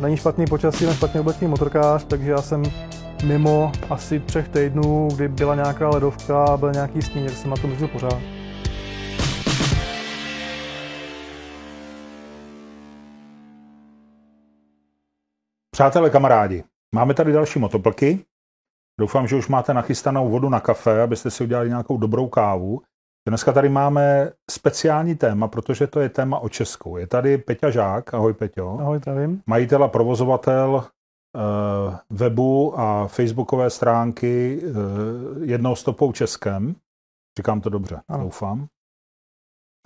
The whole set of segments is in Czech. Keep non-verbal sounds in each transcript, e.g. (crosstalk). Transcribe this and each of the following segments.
není špatný počasí, není špatně oblečený motorkář, takže já jsem mimo asi třech týdnů, kdy byla nějaká ledovka a byl nějaký sníh, tak jsem na tom jezdil pořád. Přátelé, kamarádi, máme tady další motoplky. Doufám, že už máte nachystanou vodu na kafe, abyste si udělali nějakou dobrou kávu. Dneska tady máme speciální téma, protože to je téma o Česku. Je tady Peťa Žák, ahoj Peťo. Ahoj, zdravím. Majitel a provozovatel uh, webu a facebookové stránky uh, jednou stopou Českem. Říkám to dobře, ano. doufám.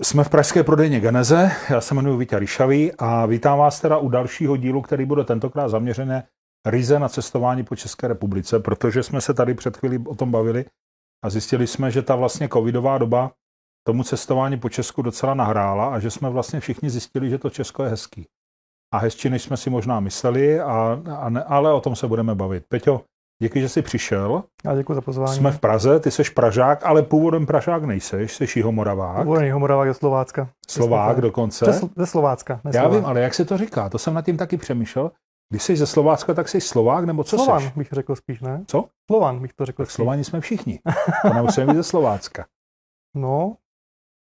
Jsme v pražské prodejně Geneze, já se jmenuji Vítě Ryšavý a vítám vás teda u dalšího dílu, který bude tentokrát zaměřené ryze na cestování po České republice, protože jsme se tady před chvílí o tom bavili a zjistili jsme, že ta vlastně covidová doba tomu cestování po Česku docela nahrála a že jsme vlastně všichni zjistili, že to Česko je hezký. A hezčí, než jsme si možná mysleli, a, a ne, ale o tom se budeme bavit. Peťo, díky, že jsi přišel. Já děkuji za pozvání. Jsme v Praze, ty jsi Pražák, ale původem Pražák nejseš, jsi Jihomoravák. Původem Jihomoravák je Slovácka. Slovák dokonce. Ze Slovácka. Já vím, ale jak se to říká, to jsem nad tím taky přemýšlel. Když jsi ze Slovácka, tak jsi Slovák, nebo co Slovan seš? bych řekl spíš, ne? Co? Slovan bych to řekl Tak spíš. Slovani jsme všichni. To nemusíme být ze Slovácka. No,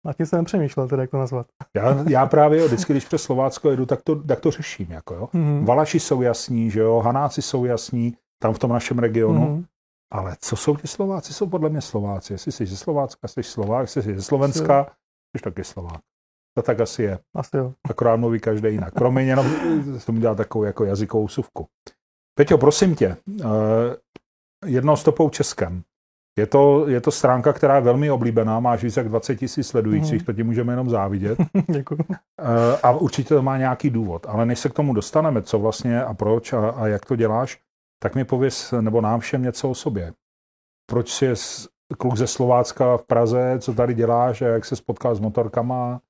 na tím jsem přemýšlel, teda jak to nazvat. Já, já právě jo, vždycky, když přes Slovácko jedu, tak to, tak to řeším. Jako, jo. Mhm. Valaši jsou jasní, že jo, Hanáci jsou jasní, tam v tom našem regionu. Mhm. Ale co jsou ti Slováci? Jsou podle mě Slováci. Jestli jsi ze Slovácka, jsi Slovák, jestli jsi ze Slovenska, jsi taky Slovák. To tak asi je. Asi jo. Akorát mluví každý jinak. Promiň, jenom jsem dělal takovou jako jazykovou suvku. Peťo, prosím tě, eh, jednou stopou Českem. Je to, je to stránka, která je velmi oblíbená, máš víc jak 20 tisíc sledujících, Mhm. to ti můžeme jenom závidět. (laughs) Děkuji. Eh, A určitě to má nějaký důvod. Ale než se k tomu dostaneme, co vlastně a proč a, a jak to děláš, tak mi pověs, nebo nám všem něco o sobě. Proč jsi kluk ze Slovácka v Praze, co tady děláš a jak se spotkal s motorkama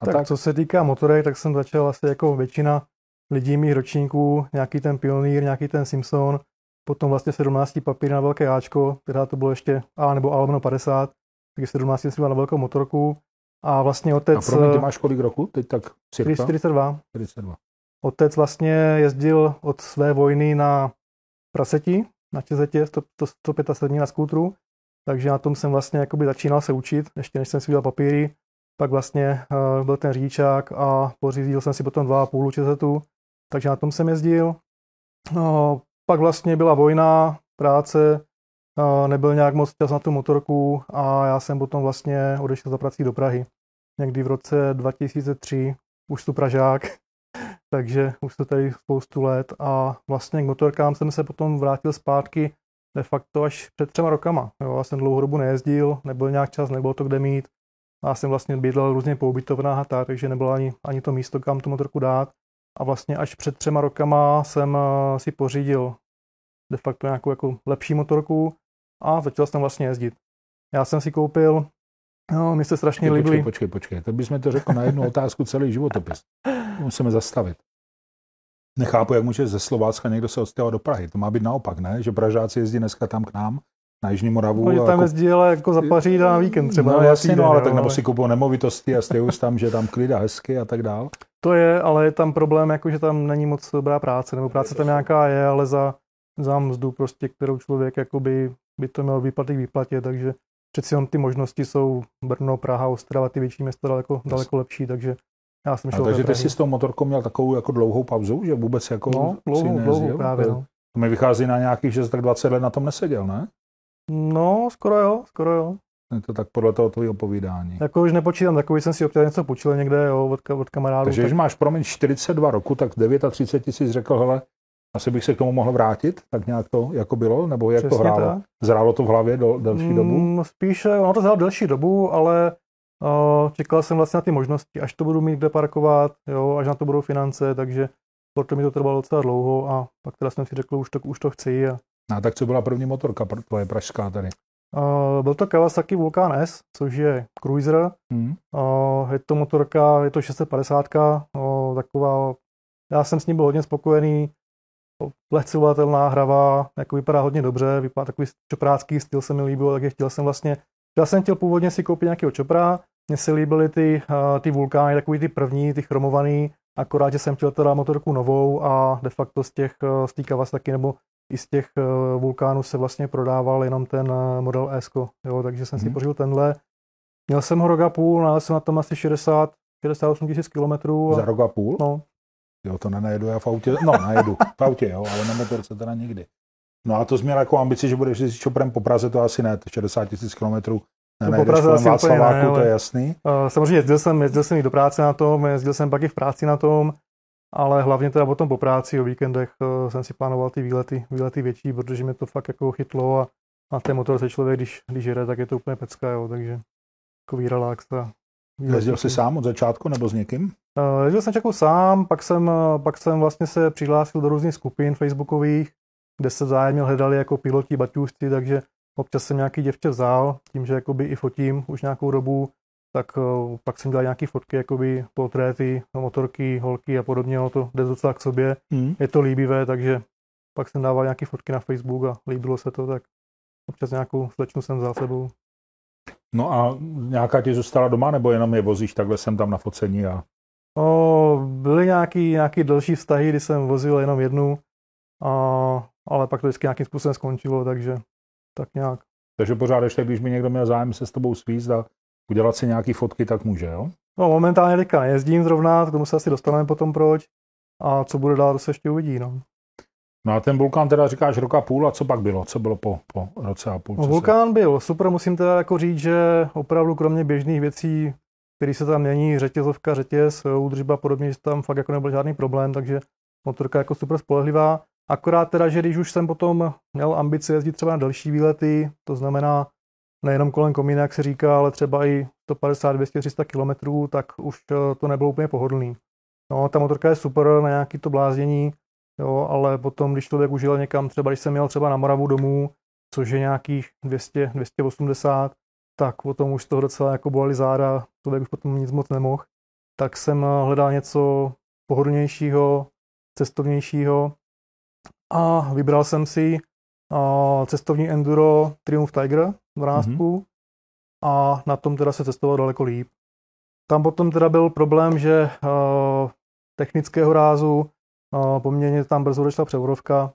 a Tak, tak? co se týká motorek, tak jsem začal asi jako většina lidí mých ročníků, nějaký ten Pionýr, nějaký ten Simpson, potom vlastně 17 papír na velké Ačko, teda to bylo ještě A nebo A lomeno 50, takže 17 jsem na velkou motorku a vlastně A otec, promiň, ty máš kolik roku? Teď tak cirka? 42, 42. otec vlastně jezdil od své vojny na praseti, na Čezetě 100, 175 na skútru, takže na tom jsem vlastně jakoby začínal se učit, ještě než jsem si udělal papíry, pak vlastně uh, byl ten řidičák a pořídil jsem si potom dva a půl Čezetu, takže na tom jsem jezdil. No, pak vlastně byla vojna, práce, uh, nebyl nějak moc čas na tu motorku a já jsem potom vlastně odešel za prací do Prahy. Někdy v roce 2003, už tu Pražák, (laughs) takže už to tady spoustu let a vlastně k motorkám jsem se potom vrátil zpátky de facto až před třema rokama. Jo, já jsem dlouhou dobu nejezdil, nebyl nějak čas, nebylo to kde mít. Já jsem vlastně bydlel různě po ubytovnách a tak, takže nebylo ani, ani to místo, kam tu motorku dát. A vlastně až před třema rokama jsem eh, si pořídil de facto nějakou jako lepší motorku a začal jsem vlastně jezdit. Já jsem si koupil, no, mi se strašně Počkej, líbily. počkej, počkej. To bychom to řekl na jednu otázku celý životopis. Musíme zastavit. Nechápu, jak může ze Slovácka někdo se odstěhovat do Prahy. To má být naopak, ne? Že Pražáci jezdí dneska tam k nám, na Jižní Moravu. Oni a tam jako- jezdí, ale jako za Paříž a na víkend třeba. No na jasně, no, ale jo, tak nebo si kupují nemovitosti a stěhují tam, že tam klid a hezky a tak dál. To je, ale je tam problém, jako že tam není moc dobrá práce, nebo práce tam nějaká je, ale za, za mzdu prostě, kterou člověk jakoby by to měl vyplatit výplatě, takže přeci jenom ty možnosti jsou Brno, Praha, Ostrava, ty větší města daleko, daleko lepší, takže já jsem A šel do takže ty jsi s tou motorkou měl takovou jako dlouhou pauzu, že vůbec jako No, si dlouhou, nejezdil? dlouhou právě, To- no. To mi vychází na nějakých, že tak 20 let na tom neseděl, ne? No, skoro jo, skoro jo. Je to tak podle toho tvého povídání. Jako už nepočítám, takový jsem si občas něco počil někde, jo, od, od kamarádů. Takže když tak, máš, promiň, 42 roku, tak 39 tisíc řekl, hele, asi bych se k tomu mohl vrátit, tak nějak to jako bylo, nebo jak to Přesně hrálo? tak. Zrálo to v hlavě do delší dobu? Mm, spíše, ono to zhrálo delší dobu, ale uh, čekal jsem vlastně na ty možnosti, až to budu mít kde parkovat, jo, až na to budou finance, takže proto mi to trvalo docela dlouho a pak teda jsem si řekl, už to, už to chci. A, A tak co byla první motorka tvoje pražská tady? uh, byl to Kawasaki Vulcan S, což je cruiser. Hmm? Uh, je to motorka, je to 650, uh, taková, já jsem s ní byl hodně spokojený, lehcovatelná, hravá, jako vypadá hodně dobře, vypadá takový čoprácký styl se mi líbil, takže chtěl jsem vlastně, já jsem chtěl původně si koupit nějakého čopra, mně se líbily ty, uh, ty vulkány, takový ty první, ty chromovaný, akorát, že jsem chtěl teda motorku novou a de facto z těch, z té Kawasaki nebo i z těch vulkánů se vlastně prodával jenom ten model S, jo, takže jsem hmm. si mhm. pořídil tenhle. Měl jsem ho rok a půl, ale jsem na tom asi 60, 68 tisíc kilometrů. Za rok a půl? No. Jo, to nenajedu já v autě, no najedu v autě, jo, ale na motorce teda nikdy. No a to jsi měl jako ambici, že budeš jezdit čoprem po Praze, to asi ne, 60 tisíc kilometrů ne, po Praze asi Václaváku, ne, to je jasný. Uh, samozřejmě jezdil jsem, jezdil jsem i do práce na tom, jezdil jsem pak i v práci na tom, ale hlavně teda potom po práci, o víkendech uh, jsem si plánoval ty výlety, výlety větší, protože mě to fakt jako chytlo a na té motorce člověk, když, když jede, tak je to úplně pecka, jo, takže takový relax. A Jezdil jsi sám od začátku nebo s někým? Uh, jezdil jsem čakou sám, pak jsem, pak jsem vlastně se přihlásil do různých skupin facebookových, kde se vzájemně hledali jako piloti, baťůžci, takže občas jsem nějaký děvče vzal, tím, že jakoby i fotím už nějakou dobu, tak uh, pak jsem dělal nějaké fotky, jakoby portréty, motorky, holky a podobně, no to jde docela k sobě. Hmm. Je to líbivé, takže pak jsem dával nějaké fotky na Facebook a líbilo se to, tak občas nějakou slečnu jsem vzal sebou. No a nějaká ti zůstala doma, nebo jenom je vozíš takhle jsem tam na focení a... O, byly nějaký, nějaký další vztahy, kdy jsem vozil jenom jednu, a, ale pak to vždycky nějakým způsobem skončilo, takže tak nějak. Takže pořád ještě, když by někdo měl zájem se s tebou svízt a udělat si nějaký fotky, tak může, jo? No momentálně teďka nejezdím zrovna, k tomu se asi dostaneme potom proč. A co bude dál, to se ještě uvidí, no. No a ten vulkán teda říkáš rok a půl a co pak bylo? Co bylo po, po roce a půl? No, vulkán se... byl super, musím teda jako říct, že opravdu kromě běžných věcí, které se tam mění, řetězovka, řetěz, údržba podobně, že tam fakt jako nebyl žádný problém, takže motorka jako super spolehlivá. Akorát teda, že když už jsem potom měl ambice jezdit třeba na další výlety, to znamená nejenom kolem komína, jak se říká, ale třeba i 150, 200, 300 kilometrů, tak už eh, to nebylo úplně pohodlný. No, ta motorka je super na nějaký to bláznění, jo, ale potom, když člověk užil někam, třeba když jsem měl třeba na Moravu domů, což je nějakých 200, 280, tak potom už toho docela jako bolely záda, člověk už potom nic moc nemohl, tak jsem eh, hledal něco pohodlnějšího, cestovnějšího a vybral jsem si uh, cestovní enduro Triumph Tiger 12 mm-hmm. a na tom teda se cestovalo daleko líp. Tam potom teda byl problém, že uh, technického rázu uh, poměrně tam brzo odešla převodovka,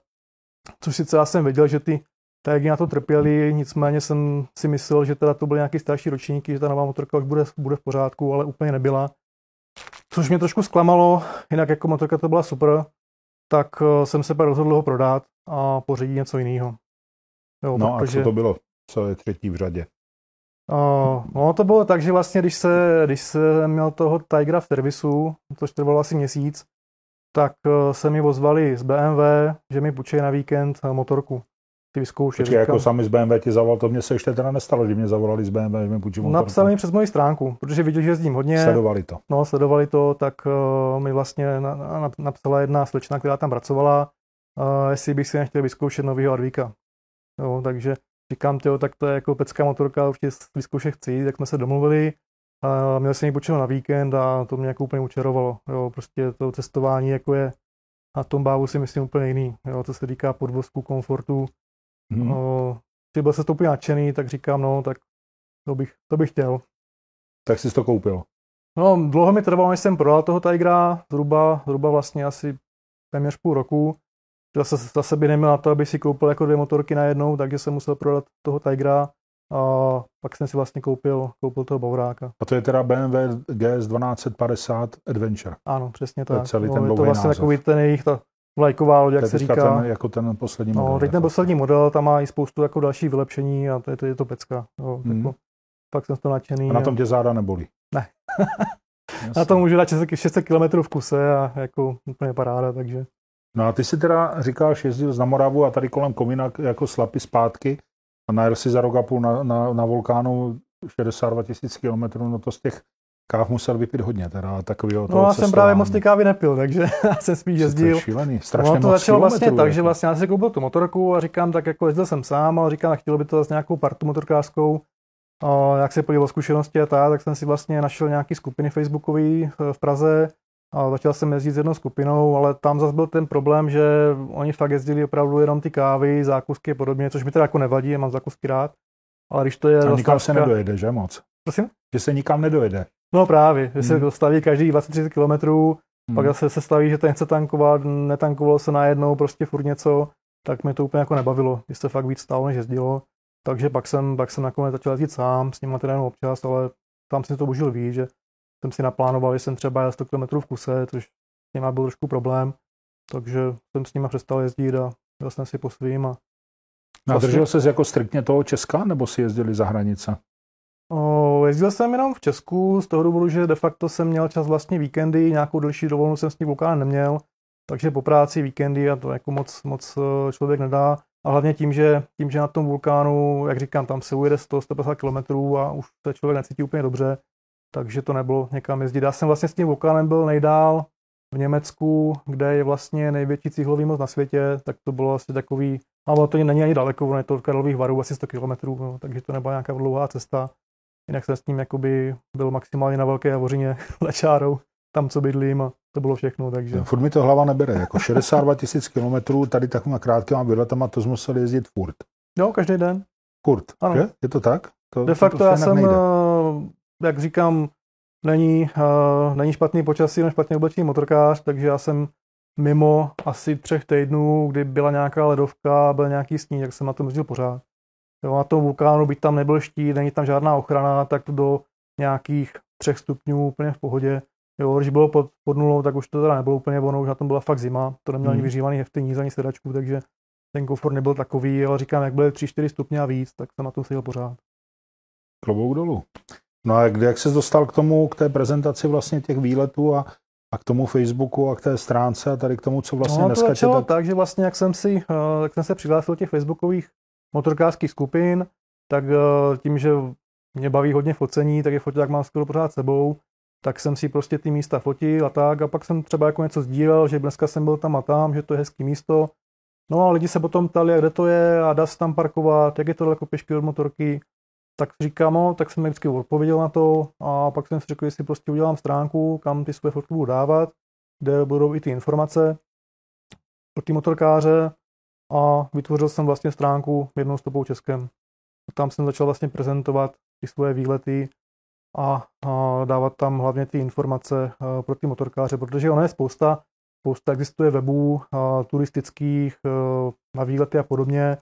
což sice já jsem věděl, že ty tagy na to trpěli, nicméně jsem si myslel, že teda to byly nějaký starší ročníky, že ta nová motorka už bude, bude v pořádku, ale úplně nebyla. Což mě trošku zklamalo, jinak jako motorka to byla super, tak eh, jsem se pak rozhodl ho prodat a pořídit něco jiného. Jo, no protože... a co to bylo? Co je třetí v řadě? Uh, no to bylo tak, že vlastně když se, když se měl toho Tigera v servisu, což trvalo asi měsíc, tak uh, se mi ozvali z BMW, že mi půjčejí na víkend motorku ty vyzkoušet. Počkej, jako sami z BMW ti zavolal, to mě se ještě teda nestalo, že mě zavolali z BMW, že mi půjčí motorku. Napsali mi přes moji stránku, protože viděli, že jezdím hodně. Sledovali to. No, sledovali to, tak uh, mi vlastně na, na, napsala jedna slečna, která tam pracovala, uh, jestli bych si nechtěl vyzkoušet novýho Arvíka. Jo, takže říkám, tyjo, tak to je jako pecká motorka, určitě vyzkoušet chci, tak jsme se domluvili. Uh, měl jsem ji půjčeno na víkend a to mě jako úplně učarovalo. Jo, prostě to cestování jako je na tom bávu si myslím úplně jiný. Jo, co se týká podvozku, komfortu, Hmm. No, byl se to úplně nadšený, tak říkám, no, tak to bych, to bych chtěl. Tak jsi to koupil? No, dlouho mi trvalo, než jsem prodal toho Tigera, zhruba, zhruba vlastně asi téměř půl roku. Zase, zase by neměl na to, aby si koupil jako dvě motorky najednou, takže jsem musel prodat toho Tigera a pak jsem si vlastně koupil, koupil toho Bavoráka. A to je teda BMW GS 1250 Adventure. Ano, přesně tak. To je celý ten no, je to vlastně název. takový ten jejich, ta vlajková loď, jak se říká. Ten, jako ten poslední model. No, teď ten poslední model, tam má i spoustu jako další vylepšení a to je to, je to pecka. Jo, hmm. jako, pak jsem to nadšený. A na tom tě záda nebolí? Ne. (laughs) na tom můžu dát 600 km v kuse a jako úplně paráda, takže. No a ty si teda říkáš, jezdil z Namoravu a tady kolem Komina jako slapy zpátky a najel si za rok a půl na, na, na vulkánu 62 tisíc kilometrů, no to z těch káv musel vypít hodně, teda takového No já jsem právě moc ty kávy nepil, takže (laughs) já jsem spíš jezdil. To je šílený, strašně no, to začalo vlastně tak, že jako. vlastně já si koupil tu motorku a říkám, tak jako jezdil jsem sám, ale říkám, chtěl by to zase nějakou partu motorkářskou, a jak se podíval zkušenosti a tak, tak jsem si vlastně našel nějaký skupiny facebookový eh, v Praze a začal jsem jezdit s jednou skupinou, ale tam zase byl ten problém, že oni fakt jezdili opravdu jenom ty kávy, zákusky a podobně, což mi teda jako nevadí, já mám zákusky rád. Ale když to je... A nikam se nedojede, že moc? Prosím? Že se nikam nedojede. No právě, že se hmm. dostaví každý 20-30 kilometrů Hmm. Pak zase se staví, že ten chce tankovat, netankovalo se najednou, prostě furt něco, tak mi to úplně jako nebavilo, že se fakt víc stálo, než jezdilo. Takže pak jsem, pak jsem nakonec začal jezdit sám, s nimi terénu občas, ale tam si to božil ví, že jsem si naplánoval, že jsem třeba jel 100 km v kuse, což s nimi byl trošku problém, takže jsem s nimi přestal jezdit a jel jsem si po svým. A a držel vlastně... ses jako striktně toho Česka, nebo si jezdili za hranice? O, jezdil jsem jenom v Česku z toho důvodu, že de facto jsem měl čas vlastně víkendy, nějakou delší dovolenou jsem s ním vulkán neměl, takže po práci víkendy a to jako moc, moc eh, člověk nedá. A hlavně tím, že, tím, že na tom vulkánu, jak říkám, tam se ujede 100-150 km a už se člověk necítí úplně dobře, takže to nebylo někam jezdit. Já jsem vlastně s tím vulkánem byl nejdál v Německu, kde je vlastně největší cihlový most na světě, tak to bylo asi takový, ale to není ani daleko, je to od Karlových varů asi 100 km, no, takže to nebyla nějaká dlouhá cesta. Jinak jsem s ním jakoby byl maximálně na Velké Javořině za (laughs) čárou, tam, co bydlím a to bylo všechno, takže... Furt mi to hlava nebere, jako 62 tisíc kilometrů tady takovýma krátkýma bydletama, to jsme museli jezdit furt. Jo, každý den. Furt, ano. že? Je to tak? To, De facto to já jsem, nejde. Jak říkám, není, uh, není špatný počasí, nebo špatně oblečený motorkář, takže já jsem mimo asi třech týdnů, kdy byla nějaká ledovka, byl nějaký sníh, jak jsem na tom jezdil pořád. Jo, na tom vulkánu, byť tam nebyl štít, není tam žádná ochrana, tak do nějakých třech stupňů úplně v pohodě. Jo, když bylo pod, pod nulou, tak už to teda nebylo úplně ono, už na tom byla fakt zima, to neměl hmm. ani vyřívaný hefty níz, ani sedačku, takže ten komfort nebyl takový, ale říkám, jak byly 3-4 stupně a víc, tak jsem na tom seděl pořád. Klobouk dolů. No a jak se dostal k tomu, k té prezentaci vlastně těch výletů a, a k tomu Facebooku a k té stránce a tady k tomu, co vlastně no, dneska... To začalo tak... tak, že vlastně jak jsem si, uh, jak jsem se přihlásil do těch facebookových motorkářských skupin, tak uh, tím, že mě baví hodně focení, tak je fotil, jak mám skoro pořád sebou, tak jsem si prostě ty místa fotil a tak. A pak jsem třeba jako něco sdílel, že dneska jsem byl tam a tam, že to je hezký místo. No a lidi se potom ptali, kde to je a dá se tam parkovat, jak je to daleko pěšky od motorky tak říkám, no, tak jsem vždycky odpověděl na to a pak jsem si řekl, že si prostě udělám stránku, kam ty své fotky budu dávat, kde budou i ty informace pro ty motorkáře a vytvořil jsem vlastně stránku jednou stopou Českem. Tam jsem začal vlastně prezentovat ty svoje výlety a, a dávat tam hlavně ty informace pro ty motorkáře, protože ono je spousta, spousta existuje webů turistických na výlety a podobně,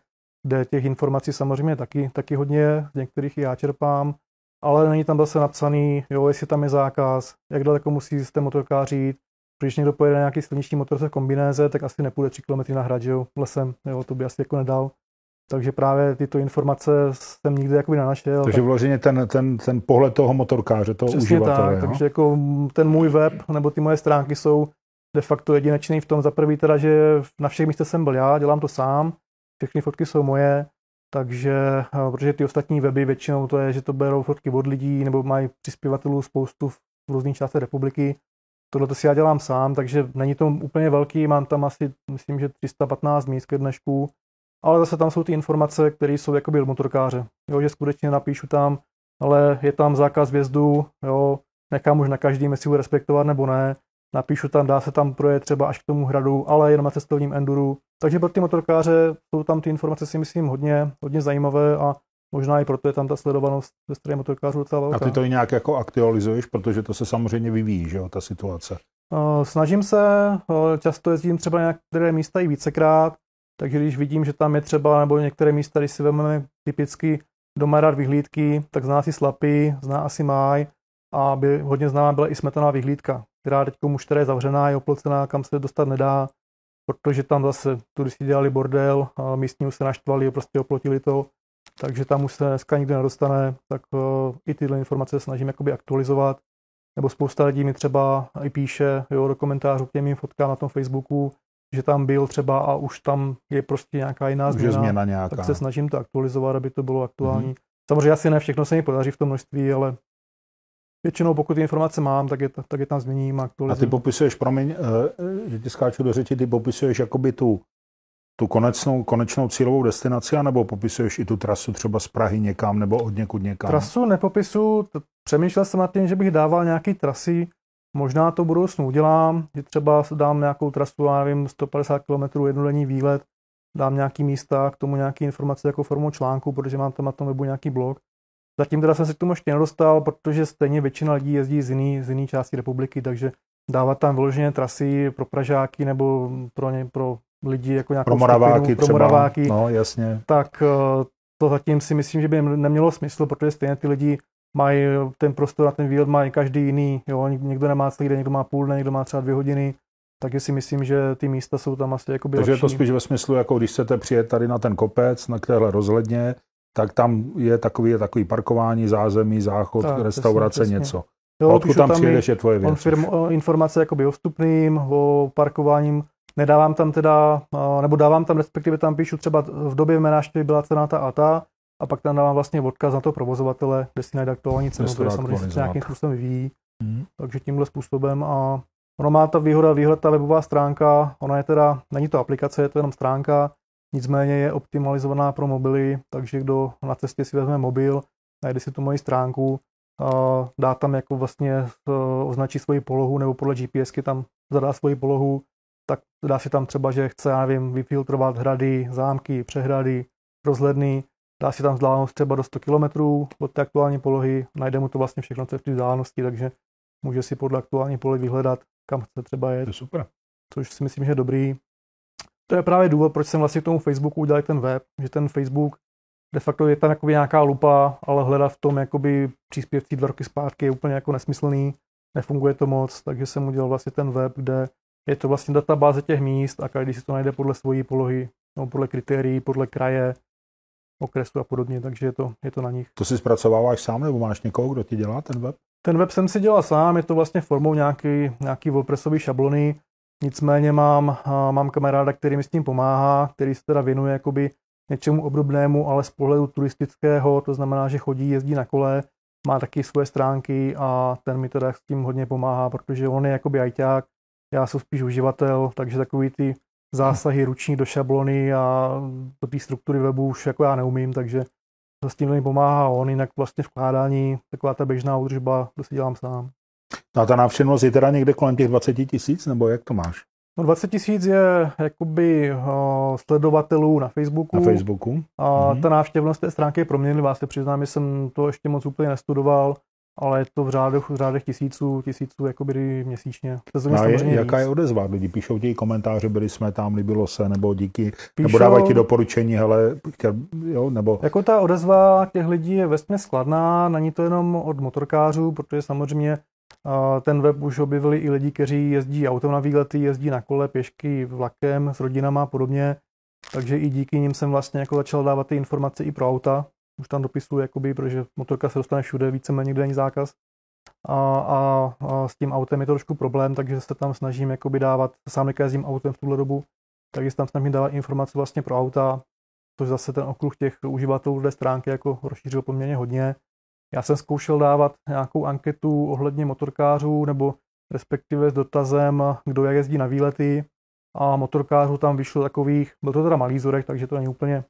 kde těch informací samozřejmě taky, taky hodně, z některých i já čerpám, ale není tam zase napsaný, jo, jestli tam je zákaz, jak daleko musí ten motorkář jít, když někdo pojede na nějaký silniční motorce v kombinéze, tak asi nepůjde 3 km na hrad, že jo, lesem, jo, to by asi jako nedal. Takže právě tyto informace jsem nikdy jakoby nenašel. Takže tak... vloženě ten, ten, ten pohled toho motorkáře, toho Přesně uživatele. Tak, jo? takže jako ten můj web nebo ty moje stránky jsou de facto jedinečný v tom za prvý teda, že na všech místech jsem byl já, dělám to sám, všechny fotky jsou moje, takže, eh, protože ty ostatní weby většinou to je, že to berou fotky od lidí nebo mají přispěvatelů spoustu v různých částech republiky. Tohle to si já dělám sám, takže není to úplně velký, mám tam asi, myslím, že 315 míst ke dnešku, ale zase tam jsou ty informace, které jsou jakoby motorkáře. Jo, že skutečně napíšu tam, ale je tam zákaz vjezdu, jo, nechám už na každým, jestli ho respektovat nebo ne. Napíšu tam, dá se tam projet třeba až k tomu hradu, ale jenom na cestovním enduru, takže pro ty motorkáře jsou tam ty informace si myslím hodně, hodně zajímavé a možná i proto je tam ta sledovanost ze strany motorkářů docela velká. A ty to i nějak jako aktualizuješ, protože to se samozřejmě vyvíjí, že jo, ta situace. Snažím se, často jezdím třeba na některé místa i vícekrát, takže když vidím, že tam je třeba, nebo některé místa, když si vezmeme typicky doma rád vyhlídky, tak zná si Slapy, zná asi Máj a by hodně známá byla i smetaná vyhlídka, která teď už teda je zavřená, je oplocená, kam se dostat nedá, protože tam zase turisti dělali bordel a místní se naštvali a prostě oplotili to, takže tam už se dneska nikdy nedostane, tak uh, i tyhle informace snažím jakoby aktualizovat. Nebo spousta lidí mi třeba i píše jo, do komentářů k těm mým fotkám na tom Facebooku, že tam byl třeba a už tam je prostě nějaká jiná změna, změna nějaká. tak se snažím to aktualizovat, aby to bylo aktuální. Mm-hmm. Samozřejmě asi ne všechno se mi podaří v tom množství, ale Většinou, pokud ty informace mám, tak je, tak je tam změním a A ty popisuješ, promiň, eh, že ti skáču do řeči, ty popisuješ jakoby tu, tu konečnou, konečnou cílovou destinaci, nebo popisuješ i tu trasu třeba z Prahy někam nebo od někud někam? Trasu nepopisu, přemýšlel jsem nad tím, že bych dával nějaký trasy, možná to budoucnu udělám, že třeba dám nějakou trasu, já nevím, 150 km jednodenní výlet, dám nějaký místa, k tomu nějaké informace jako formou článku, protože mám tam na tom webu nějaký blog, Zatím teda jsem se k tomu ještě nedostal, protože stejně většina lidí jezdí z jiné z jiný části republiky, takže dávat tam vyloženě trasy pro Pražáky nebo pro, ně, pro lidi jako nějakou pro Moraváky skupinu, pro třeba, Moraváky, no jasně. tak eh, to zatím si myslím, že by nemělo smysl, protože stejně ty lidi mají ten prostor na ten výlet, mají každý jiný, jo, někdo nemá celý den, někdo má půl den, někdo má třeba dvě hodiny, takže si myslím, že ty místa jsou tam asi jakoby Takže lepší. je to spíš ve smyslu, jako když chcete přijet tady na ten kopec, na téhle rozhledně, tak tam je takový, je takový parkování, zázemí, záchod, tak, restaurace, přesně, přesně. něco. Jo, a odkud tam přijedeš, je tvoje věc. Firm, informace jakoby o vstupným, o parkováním. Nedávám tam teda, nebo dávám tam, respektive tam píšu třeba v době mé návštěvy byla cena ta a ta, a pak tam dávám vlastně odkaz na to provozovatele, kde si najde aktuální cenu, protože samozřejmě se nějakým způsobem vyvíjí. Hmm. Takže tímhle způsobem a ono má ta výhoda, výhoda ta webová stránka, ona je teda, není to aplikace, je to jenom stránka, nicméně je optimalizovaná pro mobily, takže kdo na cestě si vezme mobil, najde si tu moji stránku, dá tam jako vlastně e, označí svoji polohu nebo podle GPSky tam zadá svoji polohu, tak dá si tam třeba, že chce, já nevím, vyfiltrovat hrady, zámky, přehrady, rozhledny, dá si tam vzdálenost třeba do 100 km od té aktuální polohy, najde mu to vlastně všechno, co je v té vzdálenosti, takže může si podle aktuální polohy vyhledat, kam chce třeba jet. To je super. Což si myslím, že je dobrý. To je právě důvod, proč jsem vlastně k tomu Facebooku udělal ten web, že ten Facebook de facto je tam jakoby nějaká lupa, ale hledat v tom jakoby příspěvcí dva roky zpátky je úplně jako nesmyslný, nefunguje to moc, takže jsem udělal vlastně ten web, kde je to vlastně databáze těch míst a každý si to najde podle svojí polohy, no, podle kritérií, podle kraje, okresu a podobně, takže je to, je to na nich. To si zpracováváš sám nebo máš někoho, kdo ti dělá ten web? Ten web jsem si dělal sám, je to vlastně formou nějaký, nějaký WordPressový šablony, nicméně mám, mám kamaráda, který mi s tím pomáhá, který se teda věnuje jakoby něčemu obdobnému, ale z pohledu turistického, to znamená, že chodí, jezdí na kole, má taky svoje stránky a ten mi teda s tím hodně pomáhá, protože on je jakoby ajťák, já jsem spíš uživatel, takže takový ty zásahy ruční do šablony a do té struktury webu už jako já neumím, takže s tím mi pomáhá on, jinak vlastně vkládání, taková ta běžná údržba, to si dělám sám. No a ta návštěvnost je teda někde kolem těch 20 tisíc, nebo jak to máš? No 20 tisíc je jakoby uh, sledovatelů na Facebooku. Na Facebooku. A mhm. ta návštěvnost té stránky je proměnlivá, se přiznám, že jsem to ještě moc úplně nestudoval, ale je to v řádech, v řádech tisíců, tisíců jakoby měsíčně. To a je, jaká je odezva? Lidi píšou ti komentáře, byli jsme tam, líbilo se, nebo díky, píšou, nebo dávají ti doporučení, hele, chtěl, jo, nebo... Jako ta odezva těch lidí je vesmě skladná, není to jenom od motorkářů, protože samozřejmě ten web už objevili i lidi, kteří jezdí autem na výlety, jezdí na kole, pěšky, vlakem, s rodinama a podobně. Takže i díky nim jsem vlastně jako začal dávat ty informace i pro auta. Už tam dopisuju, jakoby, protože motorka se dostane všude, víceméně nikde není zákaz. A, a, a, s tím autem je to trošku problém, takže se tam snažím jakoby dávat, sám nejezdím autem v tuhle dobu, takže se tam snažím dávat informace vlastně pro auta, což zase ten okruh těch uživatelů té stránky jako rozšířil poměrně hodně. Já jsem zkoušel dávat nějakou anketu ohledně motorkářů nebo respektive s dotazem, kdo jak jezdí na výlety a motorkářů tam vyšlo takových, byl to teda malý zorek, takže to není úplně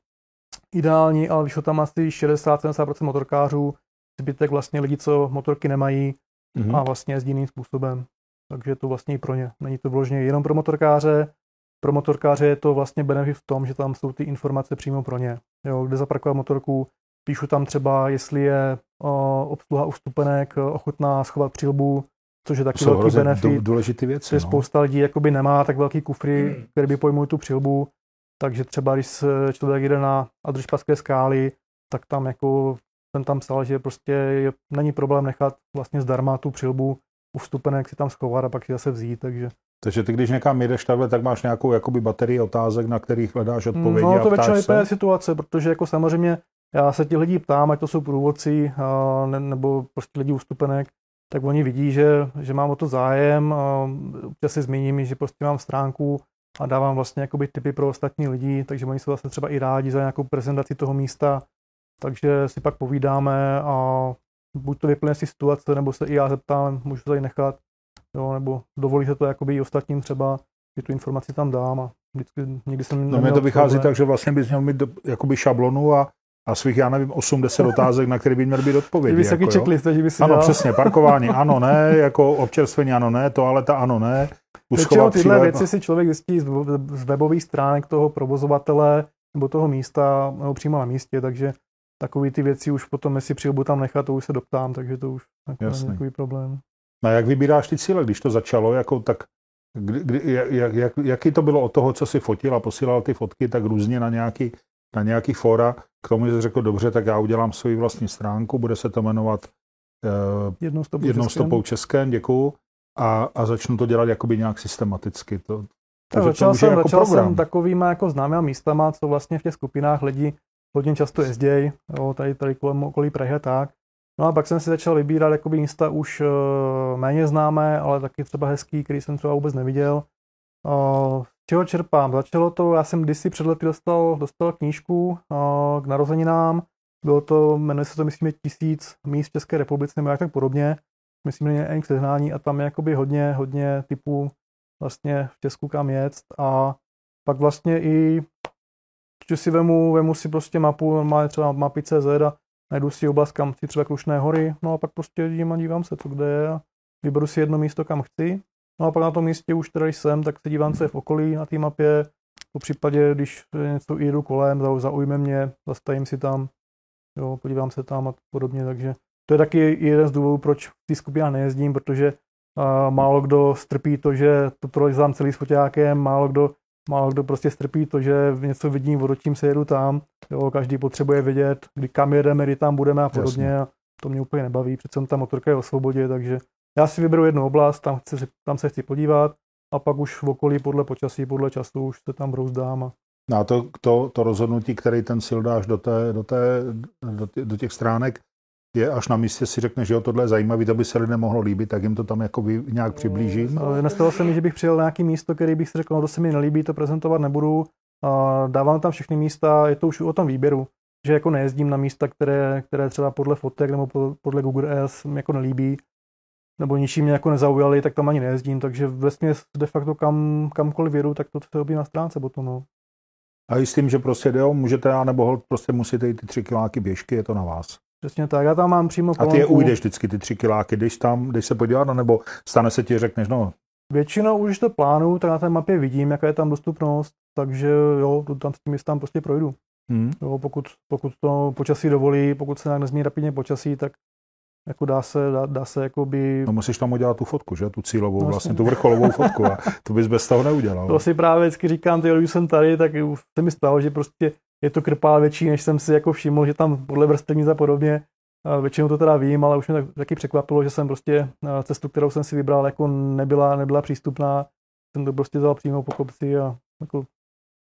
ideální, ale vyšlo tam asi 60-70% motorkářů, zbytek vlastně lidí, co motorky nemají mm-hmm. a vlastně jezdí jiným způsobem. Takže to vlastně i pro ně. Není to vložně jenom pro motorkáře, pro motorkáře je to vlastně benefit v tom, že tam jsou ty informace přímo pro ně. Jo, kde zaparkovat motorku, píšu tam třeba, jestli je obsluha ustupenek ochotná schovat přilbu, což je taky Jsou velký benefit. důležité věci. Že no. spousta lidí jakoby nemá tak velký kufry, hmm. který by pojmul tu přilbu, takže třeba když člověk jde na Adršpaské skály, tak tam jako jsem tam psal, že prostě je, není problém nechat vlastně zdarma tu přilbu u vstupenek si tam schovat a pak si zase vzít, takže takže ty, když někam jdeš takhle, tak máš nějakou jakoby baterii otázek, na kterých hledáš odpovědi No to většinou je situace, protože jako samozřejmě já se ti lidí ptám, ať to jsou průvodci ne, nebo prostě lidi ústupenek, tak oni vidí, že, že mám o to zájem. Občas si zmíním, že prostě mám stránku a dávám vlastně jakoby typy pro ostatní lidi, takže oni jsou zase třeba i rádi za nějakou prezentaci toho místa, takže si pak povídáme a buď to vyplně si situace, nebo se i já zeptám, můžu to tady nechat, jo, nebo dovolí se to jakoby i ostatním třeba, že tu informaci tam dám a vždycky, někdy jsem No mě to vychází problém. tak, že vlastně bys měl mít do, jakoby šablonu a a svých, já nevím, 80 otázek, na které by měl být odpovědi. Kdyby jako, checklist, že by si Ano, dal. přesně, parkování, ano, ne, jako občerstvení, ano, ne, toaleta, ano, ne. Většinou tyhle věci si člověk zjistí z webových stránek toho provozovatele nebo toho místa, nebo přímo na místě, takže takové ty věci už potom, jestli přijdu tam nechat, to už se doptám, takže to už jako není takový problém. No a jak vybíráš ty cíle, když to začalo, jako tak kdy, kdy, jak, jak, jaký to bylo od toho, co si fotil a posílal ty fotky, tak různě na nějaký, na nějaký fora, k tomu jsi řekl, dobře, tak já udělám svoji vlastní stránku, bude se to jmenovat uh, jednou stopou, jednou stopou českém, děkuju, a, a začnu to dělat jakoby nějak systematicky. To, takže začal to jsem, jako začal program. jsem takovýma jako známýma místama, co vlastně v těch skupinách lidi hodně často jezdí, jo, tady, tady kolem okolí Prahy tak. No a pak jsem si začal vybírat jakoby místa už uh, méně známé, ale taky třeba hezký, který jsem třeba vůbec neviděl. Uh, čeho čerpám? Začalo to, já jsem kdysi před lety dostal, dostal knížku uh, k narozeninám, bylo to, jmenuje se to, myslím, tisíc míst v České republice, nebo jak tak podobně. Myslím, že je k sehnání a tam je jakoby hodně, hodně typů vlastně v Česku kam jet a pak vlastně i že si vemu, vemu si prostě mapu, má třeba mapy CZ a najdu si oblast, kam chci třeba Krušné hory, no a pak prostě a dívám se, co kde je a vyberu si jedno místo, kam chci. No a pak na tom místě už teda jsem, tak se dívám, co je v okolí na té mapě, po případě, když něco jedu kolem, zaujme mě, zastavím si tam, jo, podívám se tam a podobně, takže to je taky jeden z důvodů, proč v té skupině nejezdím, protože uh, málo kdo strpí to, že to prolezám celý s foťákem, málo kdo, málo kdo prostě strpí to, že něco vidím, vodotím se jedu tam, jo, každý potřebuje vědět, kdy kam jedeme, kdy tam budeme a podobně. Jasně. A to mě úplně nebaví, přece ta motorka je o svobodě, takže já si vyberu jednu oblast, tam, chci, tam se chci podívat a pak už v okolí podle počasí, podle času už se tam brouzdám. A... No a to, to, to rozhodnutí, který ten sil dáš do, té, do, té, do, tě, do těch stránek, je až na místě si řekne, že jo, tohle je zajímavý, to by se lidem mohlo líbit, tak jim to tam jako nějak přiblížím. Nestalo se mi, že bych přijel na nějaký místo, který bych si řekl, no to se mi nelíbí, to prezentovat nebudu. Dávám tam všechny místa, je to už o tom výběru, že jako nejezdím na místa, které, které třeba podle fotek nebo podle Google Earth mi jako nelíbí, nebo ničím mě jako nezaujali, tak tam ani nejezdím, takže vlastně de facto kam, kamkoliv jedu, tak to se obí na stránce potom, no. A i s tím, že prostě jo, můžete, nebo prostě musíte jít ty tři kiláky běžky, je to na vás. Přesně tak, já tam mám přímo kolonku. A ty je ujdeš vždycky, ty tři kiláky, když tam, když se podívat, nebo stane se ti, řekneš, no. Většinou už to plánu, tak na té mapě vidím, jaká je tam dostupnost, takže jo, tam s tím tam prostě projdu. Hmm. Jo, pokud, pokud to počasí dovolí, pokud se nějak nezmění rapidně počasí, tak jako dá se, dá, dá se jako by... No musíš tam udělat tu fotku, že? Tu cílovou, no, vlastně tu vrcholovou fotku a to bys bez toho neudělal. To si právě vždycky říkám, ty, když jsem tady, tak se mi stalo, že prostě je to krpá větší, než jsem si jako všiml, že tam podle vrstevnic a podobně. Většinou to teda vím, ale už mě tak, taky překvapilo, že jsem prostě cestu, kterou jsem si vybral, jako nebyla, nebyla přístupná. Jsem to prostě vzal přímo po kopci a jako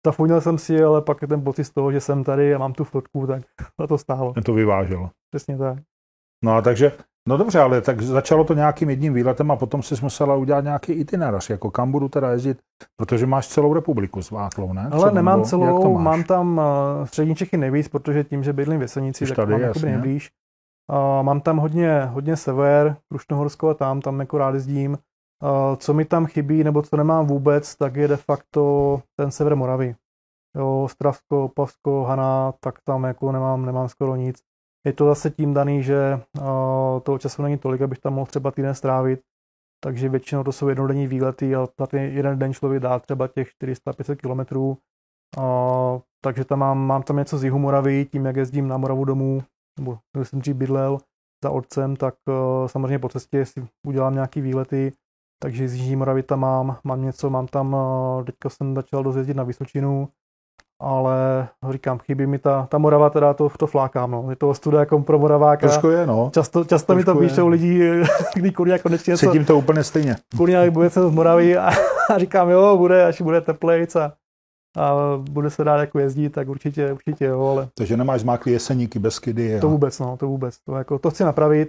zafonil jsem si, ale pak ten pocit z toho, že jsem tady a mám tu fotku, tak (laughs) za to stálo. To vyváželo. Přesně tak. No a takže, no dobře, ale tak začalo to nějakým jedním výletem a potom si musela udělat nějaký itinerář, jako kam budu teda jezdit, protože máš celou republiku s Váklou, ne? Ale nemám nebo, celou, mám tam uh, střední Čechy nejvíc, protože tím, že bydlím v Jesenici, Už tak tady, mám jasně. nejblíž. Uh, mám tam hodně, hodně sever, Krušnohorsko a tam, tam jako rád jezdím. Uh, co mi tam chybí, nebo co nemám vůbec, tak je de facto ten sever Moravy. Jo, Stravsko, Pavsko, Hana, tak tam jako nemám, nemám skoro nic. Je to zase tím daný, že uh, toho času není tolik, abych tam mohl třeba týden strávit, takže většinou to jsou jednodenní výlety a na ten jeden den člověk dá třeba těch 400-500 kilometrů. Uh, takže tam mám, mám tam něco z Jihu Moravy, tím jak jezdím na Moravu domů, nebo jsem dřív bydlel za otcem, tak uh, samozřejmě po cestě si udělám nějaký výlety, takže z Jižní Moravy tam mám, mám něco, mám tam, teďka jsem začal dozjezdit na Vysočinu, ale říkám, chybí mi ta, ta Morava, teda to, to flákám, no. Je to studia jako pro Moraváka. Trošku je, no. Často, často mi to píšou lidi, (laughs) kdy kurňa konečně Cítím to úplně stejně. Kurňa bude se z Moravy a, (laughs) a, říkám, jo, bude, až bude teplejc a, a bude se dát jako jezdit, tak určitě, určitě jo, ale... Takže nemáš zmáklý jeseníky, Beskydy. To vůbec, no, to vůbec. To, jako, to chci napravit.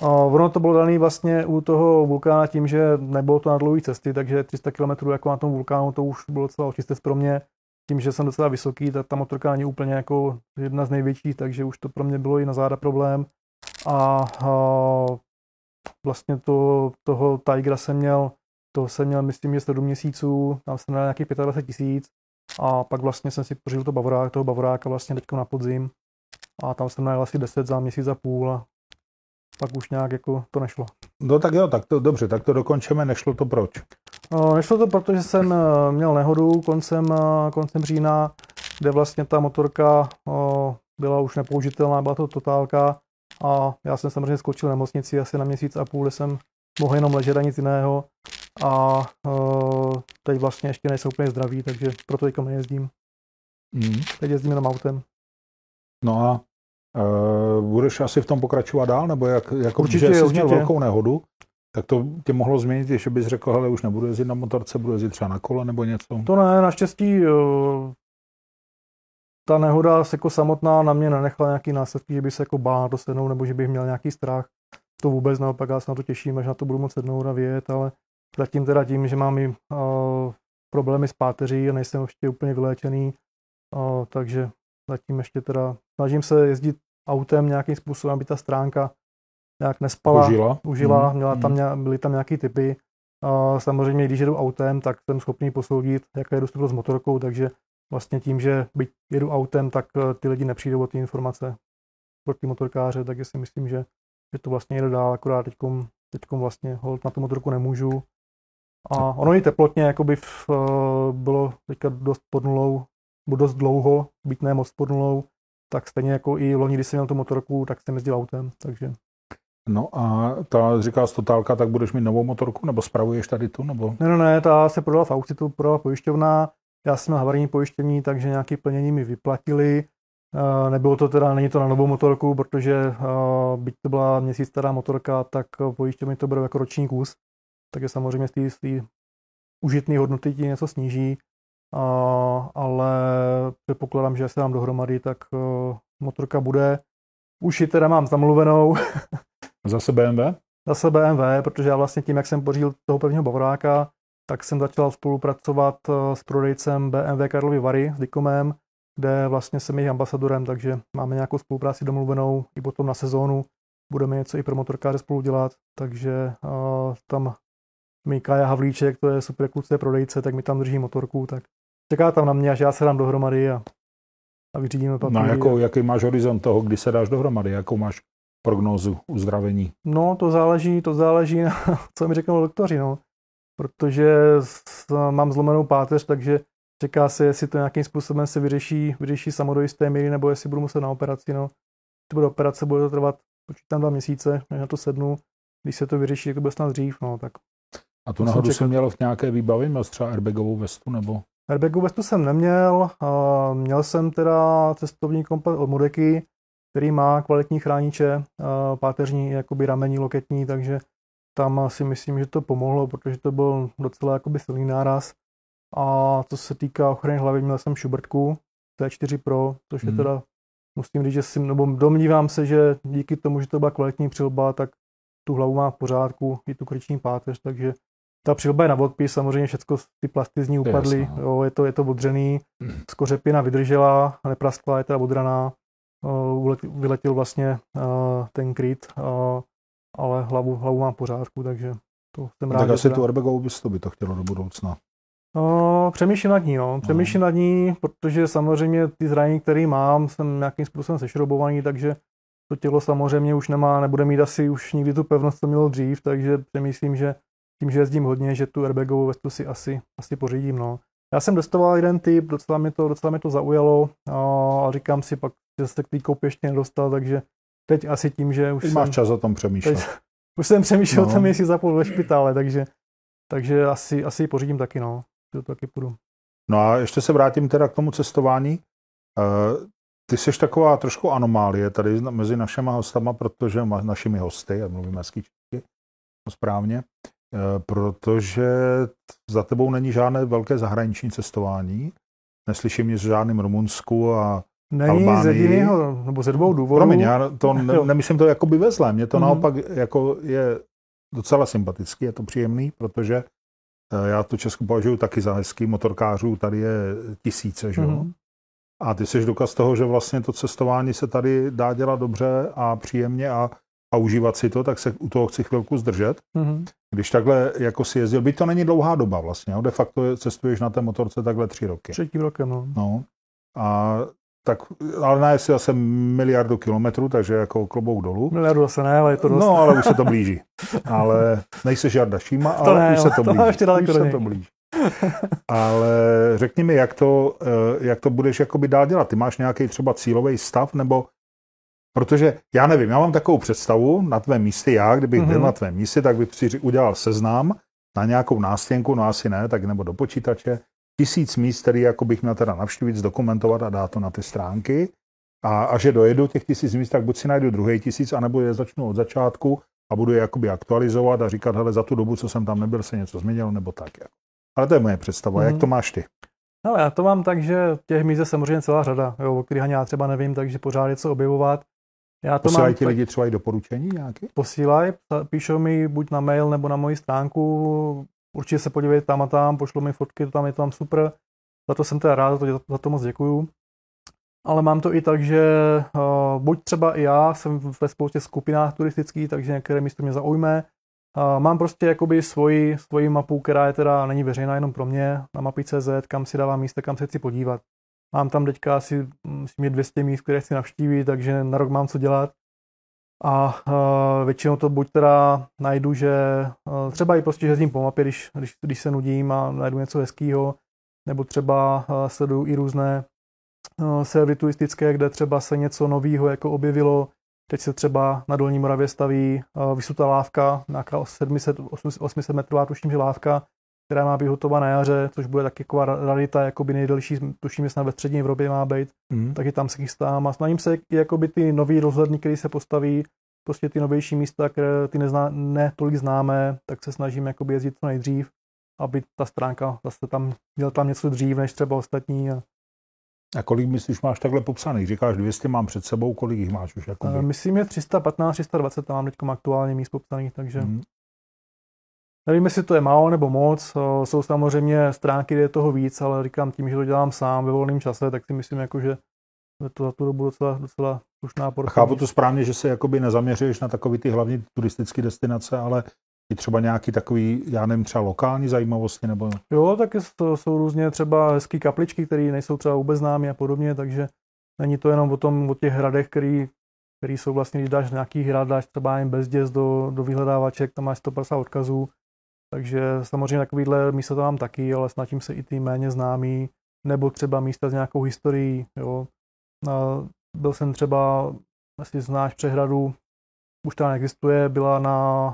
A ono to bylo dané vlastně u toho vulkána tím, že nebylo to na dlouhé cesty, takže 300 km jako na tom vulkánu to už bylo docela očistec pro mě tím, že jsem docela vysoký, tak ta motorka není úplně jako jedna z největších, takže už to pro mě bylo i na záda problém. A, a vlastně to, toho Tigera jsem měl, to jsem měl, myslím, že 7 měsíců, tam jsem měl nějakých 25 tisíc a pak vlastně jsem si pořídil to bavorák, toho bavoráka vlastně teďko na podzim a tam jsem měl asi 10 za měsíc a půl a pak už nějak jako to nešlo. No tak jo, tak to dobře, tak to dokončíme, nešlo to proč? No, nešlo to, protože jsem eh, měl nehodu koncem, eh, koncem října, kde vlastně ta motorka eh, byla už nepoužitelná, byla to totálka a já jsem samozřejmě skočil nemocnici asi na měsíc a půl, kde jsem mohl jenom ležet a nic jiného. A teď vlastně ještě nejsou úplně zdraví, takže proto teďka nejezdím. Mm. Teď jezdím jenom autem. No a budeš asi v tom pokračovat dál, nebo jak, jako, určitě, že jsi určitě. měl velkou nehodu, tak to tě mohlo změnit, že bys řekl, hele, už nebudu jezdit na motorce, budu jezdit třeba na kole nebo něco? To ne, naštěstí uh, ta nehoda se jako samotná na mě nenechala nějaký následky, že by se jako bál na to sednout, nebo že bych měl nějaký strach. To vůbec naopak, já se na to těším, až na to budu moc sednout a vyjet, ale zatím teda tím, že mám i uh, problémy s páteří a nejsem ještě úplně vyléčený, uh, takže zatím ještě teda snažím se jezdit autem nějakým způsobem, aby ta stránka nějak nespala, užila, užila mm, měla tam, mm. byly tam nějaký typy. Uh, samozřejmě, když jedu autem, tak jsem schopný posoudit, jaká je dostupnost motorkou, takže vlastně tím, že byť jedu autem, tak eh, ty lidi nepřijdou o ty informace pro ty motorkáře, takže si myslím, že, že to vlastně jde dál, akorát teďkom, teďkom vlastně hold na tu motorku nemůžu. A ono i teplotně jakoby v, uh, bylo teďka dost pod nulou, dost dlouho, byť ne moc pod nulou, tak stejně jako i loni, když jsem měl tu motorku, tak jsem jezdil autem, takže No a ta, říká Totálka, tak budeš mít novou motorku, nebo spravuješ tady tu, nebo? Ne, ne, ne, ta se prodala v Auxitu, prodala pojišťovna, já jsem měl havarijní pojištění, takže nějaké plnění mi vyplatili. Nebylo to teda, není to na novou motorku, protože byť to byla měsíc stará motorka, tak pojišťovně to bude jako roční kus. Takže samozřejmě z té užitné hodnoty ti něco sníží, ale předpokládám, že se dám dohromady, tak motorka bude. Už ji teda mám zamluvenou. (laughs) Zase BMW? Zase BMW, protože já vlastně tím, jak jsem pořídil toho prvního Bavoráka, tak jsem začal spolupracovat eh, s prodejcem BMW Karlovy Vary s Dikomem, kde vlastně jsem jejich ambasadorem, takže máme nějakou spolupráci domluvenou i potom na sezónu. Budeme něco i pro motorkáře spolu dělat, takže uh, tam mi Kaja Havlíček, to je super kluce prodejce, tak mi tam drží motorku, tak čeká tam na mě, až já se dám dohromady a, a vyřídíme papíry. No jako, jaký máš horizont toho, kdy se dáš dohromady, jakou máš prognózu uzdravení? No, to záleží, to záleží na, (laughs) co mi řeknou doktoři, no protože mám zlomenou páteř, takže čeká se, jestli to nějakým způsobem se vyřeší, vyřeší samo do jisté míry, nebo jestli budu muset na operaci. No. To bude operace, bude to trvat počítám dva měsíce, než na to sednu. Když se to vyřeší, tak to bude snad dřív. No, tak a tu nahoru jsem měl v nějaké výbavě? Měl třeba airbagovou vestu? nebo? Airbagovou vestu jsem neměl. Měl jsem teda cestovní komplet od Modeky, který má kvalitní chrániče, páteřní, jakoby ramení, loketní, takže tam si myslím, že to pomohlo, protože to byl docela jakoby silný náraz. A co se týká ochrany hlavy, měl jsem Schubertku T4 Pro, což je hmm. teda, musím říct, že si, nebo domnívám se, že díky tomu, že to byla kvalitní přilba, tak tu hlavu má v pořádku, i tu kryční páteř, takže ta přilba je na odpis, samozřejmě všechno ty plasty z ní upadly, Jasně. No. jo, je to, je to odřený, hmm. skořepina vydržela, nepraskla, je teda odraná, vyletěl vlastně ten kryt, ale hlavu, hlavu mám pořádku, takže to jsem rád. Tak asi teda... tu airbagovou bys to by to chtělo do budoucna. No, přemýšlím nad ní, no. Přemýšlím no. nad ní, protože samozřejmě ty zranění, které mám, jsem nějakým způsobem sešrobovaný, takže to tělo samozřejmě už nemá, nebude mít asi už nikdy tu pevnost, co mělo dřív, takže přemýšlím, že tím, že jezdím hodně, že tu airbagovou vestu si asi, asi pořídím, no. Já jsem testoval jeden typ, docela mi to, docela mi to zaujalo a říkám si pak, že se k té koupě ještě nedostal, takže teď asi tím, že už teď jsem, máš čas o tom přemýšlet. Teď, už jsem přemýšlel no. o tom, jestli zapůl ve špitále, takže, takže asi, asi ji pořídím taky, no. To taky půjdu. No a ještě se vrátím teda k tomu cestování. Uh, ty jsi taková trošku anomálie tady mezi našimi hostama, protože našimi hosty, já mluvím hezký česky, správně, uh, protože za tebou není žádné velké zahraniční cestování. Neslyším nic v žádném Rumunsku a Není Albánii. z jediného, nebo ze dvou důvodů. Promiň, já to ne, (laughs) nemyslím to jakoby ve zlé. Mně to mm. naopak jako je docela sympatický, je to příjemný, protože eh, já tu Česku považuji taky za hezký, motorkářů tady je tisíce, že jo? Mm. A ty jsi důkaz toho, že vlastně to cestování se tady dá dělat dobře a příjemně a, a užívat si to, tak se u toho chci chvilku zdržet. Mm. Když takhle jako si jezdil, byť to není dlouhá doba vlastně, jo? de facto cestuješ na té motorce takhle tři roky. Třetím rokem, no. no. A tak, ale najel si zase miliardu kilometrů, takže jako klobouk dolů. Miliardu zase ne, ale je to dost. No, ale už se to blíží. Ale nejsi Jarda Šíma, ale to ne, už se to blíží. To ještě daleko už se to blíží. ale řekni mi, jak to, eh, jak to budeš jakoby dál dělat. Ty máš nějaký třeba cílový stav, nebo Protože já nevím, já mám takovou představu na tvém místě, já, kdybych mm-hmm. byl mhm. na tvém místě, tak bych si udělal seznam na nějakou nástěnku, no asi ne, tak nebo do počítače, tisíc míst, který jako bych měl teda navštívit, zdokumentovat a dát to na ty stránky. A, a že dojedu těch tisíc míst, tak buď si najdu druhý tisíc, anebo je začnu od začátku a budu je jakoby aktualizovat a říkat, hele, za tu dobu, co jsem tam nebyl, se něco změnilo, nebo tak. Jako. Ale to je moje představa. Mm. Jak mhm. to máš ty? No, já to mám tak, že těch míst je samozřejmě celá řada, jo, o kterých ani já třeba nevím, takže pořád je co objevovat. Já to Posílají mám, ti lidi třeba i doporučení nějaké? Posílají, píšou mi buď na mail nebo na moji stránku, určitě se podívejte tam a tam, pošlo mi fotky, to tam je to tam super. Za to jsem teda rád, za to, za to moc děkuju. Ale mám to i tak, že uh, buď třeba i já jsem ve spoustě skupinách turistických, takže některé místo mě zaujme. Uh, mám prostě jakoby svoji, svoji mapu, která je teda není veřejná jenom pro mě, na mapy.cz, kam si dávám místa, kam se chci podívat. Mám tam teďka asi myslím, 200 míst, které chci navštívit, takže na rok mám co dělat. A uh, většinou to buď teda najdu, že uh, třeba i prostě jezdím po mapě, když, když, když se nudím a najdu něco hezkého, nebo třeba uh, sleduju i různé uh, servery turistické, kde třeba se něco nového jako objevilo. Teď se třeba na Dolní Moravě staví uh, vysutá lávka, nějaká 700, 800 metrová, tuším, že lávka, která má být hotová na jaře, což bude taky taková rarita, jakoby nejdelší, tuším, snad ve střední Evropě má být, mm. taky tam se chystám a snažím se jakoby ty nový rozhledny, které se postaví, prostě ty novější místa, které ty nezná, ne tolik známé, tak se snažím jakoby jezdit co nejdřív, aby ta stránka zase tam, měl tam něco dřív než třeba ostatní. A, a kolik myslíš máš takhle popsaných? Říkáš 200 mám před sebou, kolik jich máš už? Jakoby? Myslím je 315, 320, tam mám teď aktuálně míst popsaných, takže... Mm. Nevím, jestli to je málo nebo moc, jsou samozřejmě stránky, kde je toho víc, ale říkám tím, že to dělám sám ve volném čase, tak si myslím, jako, že je to za tu dobu docela, docela slušná porce. Chápu to správně, že se jakoby nezaměřuješ na takový ty hlavní turistické destinace, ale i třeba nějaký takový, já nevím, třeba lokální zajímavosti nebo... Jo, tak to jsou různě třeba hezké kapličky, které nejsou třeba vůbec známy a podobně, takže není to jenom o tom, o těch hradech, který, který jsou vlastně, když dáš nějaký hrad, dáš třeba jen bezděz do, do vyhledávaček, tam máš 150 odkazů, takže samozřejmě takovýhle místa to mám taky, ale snažím se i ty méně známý, nebo třeba místa s nějakou historií. Jo. Byl jsem třeba, asi znáš přehradu, už ta neexistuje, byla na,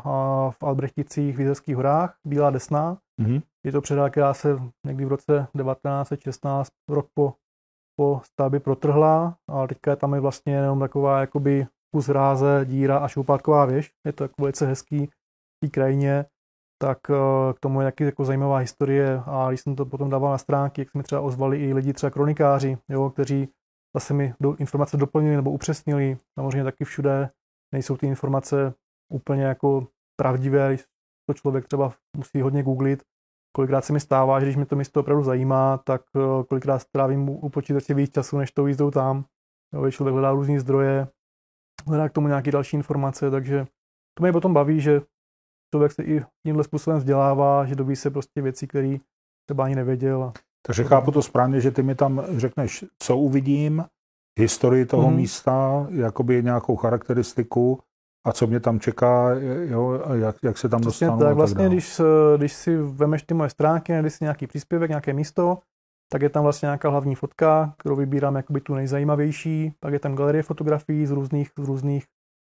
v Albrechticích v Jízerských horách, Bílá desna. Mm-hmm. Je to přehrada, která se někdy v roce 1916, rok po, po stavbě protrhla, ale teďka je tam je vlastně jenom taková jakoby kus ráze, díra a šoupátková věž. Je to jako velice hezký v té krajině tak eh, k tomu je nějaký jako zajímavá historie a když jsem to potom dával na stránky, jak se mi třeba ozvali i lidi, třeba kronikáři, jo, kteří zase mi do, informace doplnili nebo upřesnili. Samozřejmě taky všude nejsou ty informace úplně jako pravdivé, to člověk třeba musí hodně googlit. Kolikrát se mi stává, že když mi to místo opravdu zajímá, tak eh, kolikrát strávím u počítače víc času, než to jízdou tam. Jo, člověk hledá různé zdroje, hledá k tomu nějaké další informace, takže to mě potom baví, že člověk se i tímhle způsobem vzdělává, že dobí se prostě věcí, které třeba ani nevěděl. Takže chápu to správně, že ty mi tam řekneš, co uvidím, historii toho hmm. místa, jakoby nějakou charakteristiku a co mě tam čeká, jo, a jak, jak se tam Přesně dostanu. Tak, vlastně, když, když si vemeš ty moje stránky, když si nějaký příspěvek, nějaké místo, tak je tam vlastně nějaká hlavní fotka, kterou vybírám jakoby tu nejzajímavější, pak je tam galerie fotografií z různých, z různých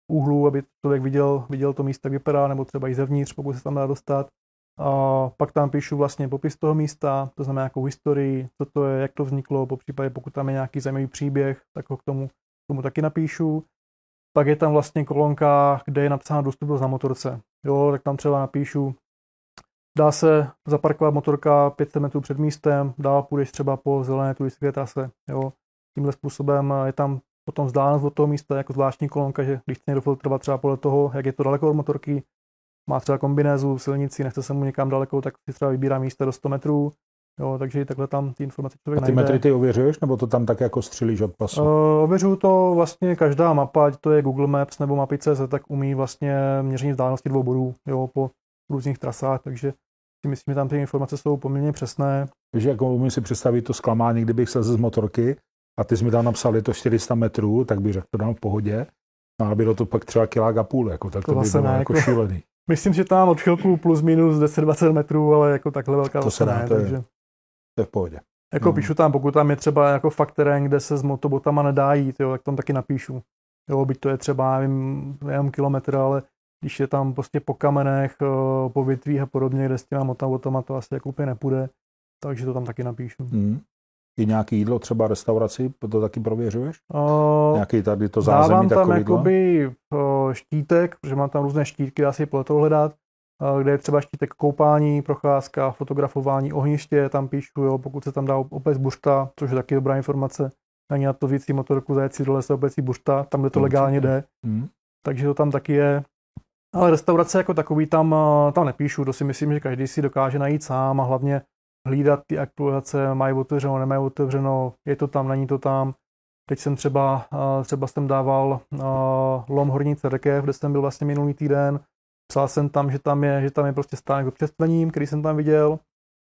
úhlů, aby člověk viděl, viděl to místo, jak vypadá, nebo třeba i zevnitř, pokud se tam dá dostat. A pak tam píšu vlastně popis toho místa, to znamená nějakou historii, co to je, jak to vzniklo, po případě pokud tam je nějaký zajímavý příběh, tak ho k tomu, k tomu taky napíšu. Pak je tam vlastně kolonka, kde je napsána dostupnost na motorce. Jo, tak tam třeba napíšu, dá se zaparkovat motorka 500 metrů před místem, dál půjdeš třeba po zelené turistické trase. Jo. Tímhle způsobem je tam potom vzdálenost od toho místa jako zvláštní kolonka, že když chce někdo filtrovat třeba podle toho, jak je to daleko od motorky, má třeba kombinézu, silnici, nechce se mu někam daleko, tak si třeba vybírá místa do 100 metrů, Jo, takže takhle tam ty informace člověk A ty najde. metry ty ověřuješ, nebo to tam tak jako střílíš od pasu? Uh, ověřuju to vlastně každá mapa, ať to je Google Maps nebo mapy.cz, tak umí vlastně měření vzdálenosti dvou bodů jo, po různých trasách, takže si myslím, že tam ty informace jsou poměrně přesné. Takže jako umím si představit to zklamání, kdybych se z motorky a ty jsi mi tam napsal, je to 400 metrů, tak bych řekl, to dám v pohodě. No a bylo to pak třeba kilák a půl, jako, tak to, to by bylo ne, jako, jako šílený. Myslím, že tam odchylku plus minus 10-20 metrů, ale jako takhle velká to se dá, ne, to, takže... je, to je v pohodě. Jako no. píšu tam, pokud tam je třeba jako fakt terén, kde se s motobotama nedá jít, jo, tak tam taky napíšu. Jo, byť to je třeba, nevím, jenom kilometr, ale když je tam prostě po kamenech, eh, po větvích a podobně, kde s těma motavotama to asi jako úplně nepůjde, takže to tam taky napíšu. Hmm. I nějaký jídlo, třeba restauraci, to taky prověřuješ? Uh, Nějaký tady to zázemí Dávám tam jakoby uh, štítek, protože mám tam různé štítky, dá si podle toho hledat, uh, kde je třeba štítek koupání, procházka, fotografování ohniště, tam píšu, jo, pokud se tam dá opět bušta, což je taky dobrá informace, ani na to vící motorku zajet si dole se opět bušta, tam, kde to legálně jde. Hmm. Takže to tam taky je. Ale restaurace jako takový tam, tam nepíšu, to si myslím, že každý si dokáže najít sám a hlavně hlídat ty aktualizace, mají otevřeno, nemají otevřeno, je to tam, není to tam. Teď jsem třeba, třeba jsem dával lom Horní Cerkev, kde jsem byl vlastně minulý týden. Psal jsem tam, že tam je, že tam je prostě stánek s občerstvením, který jsem tam viděl.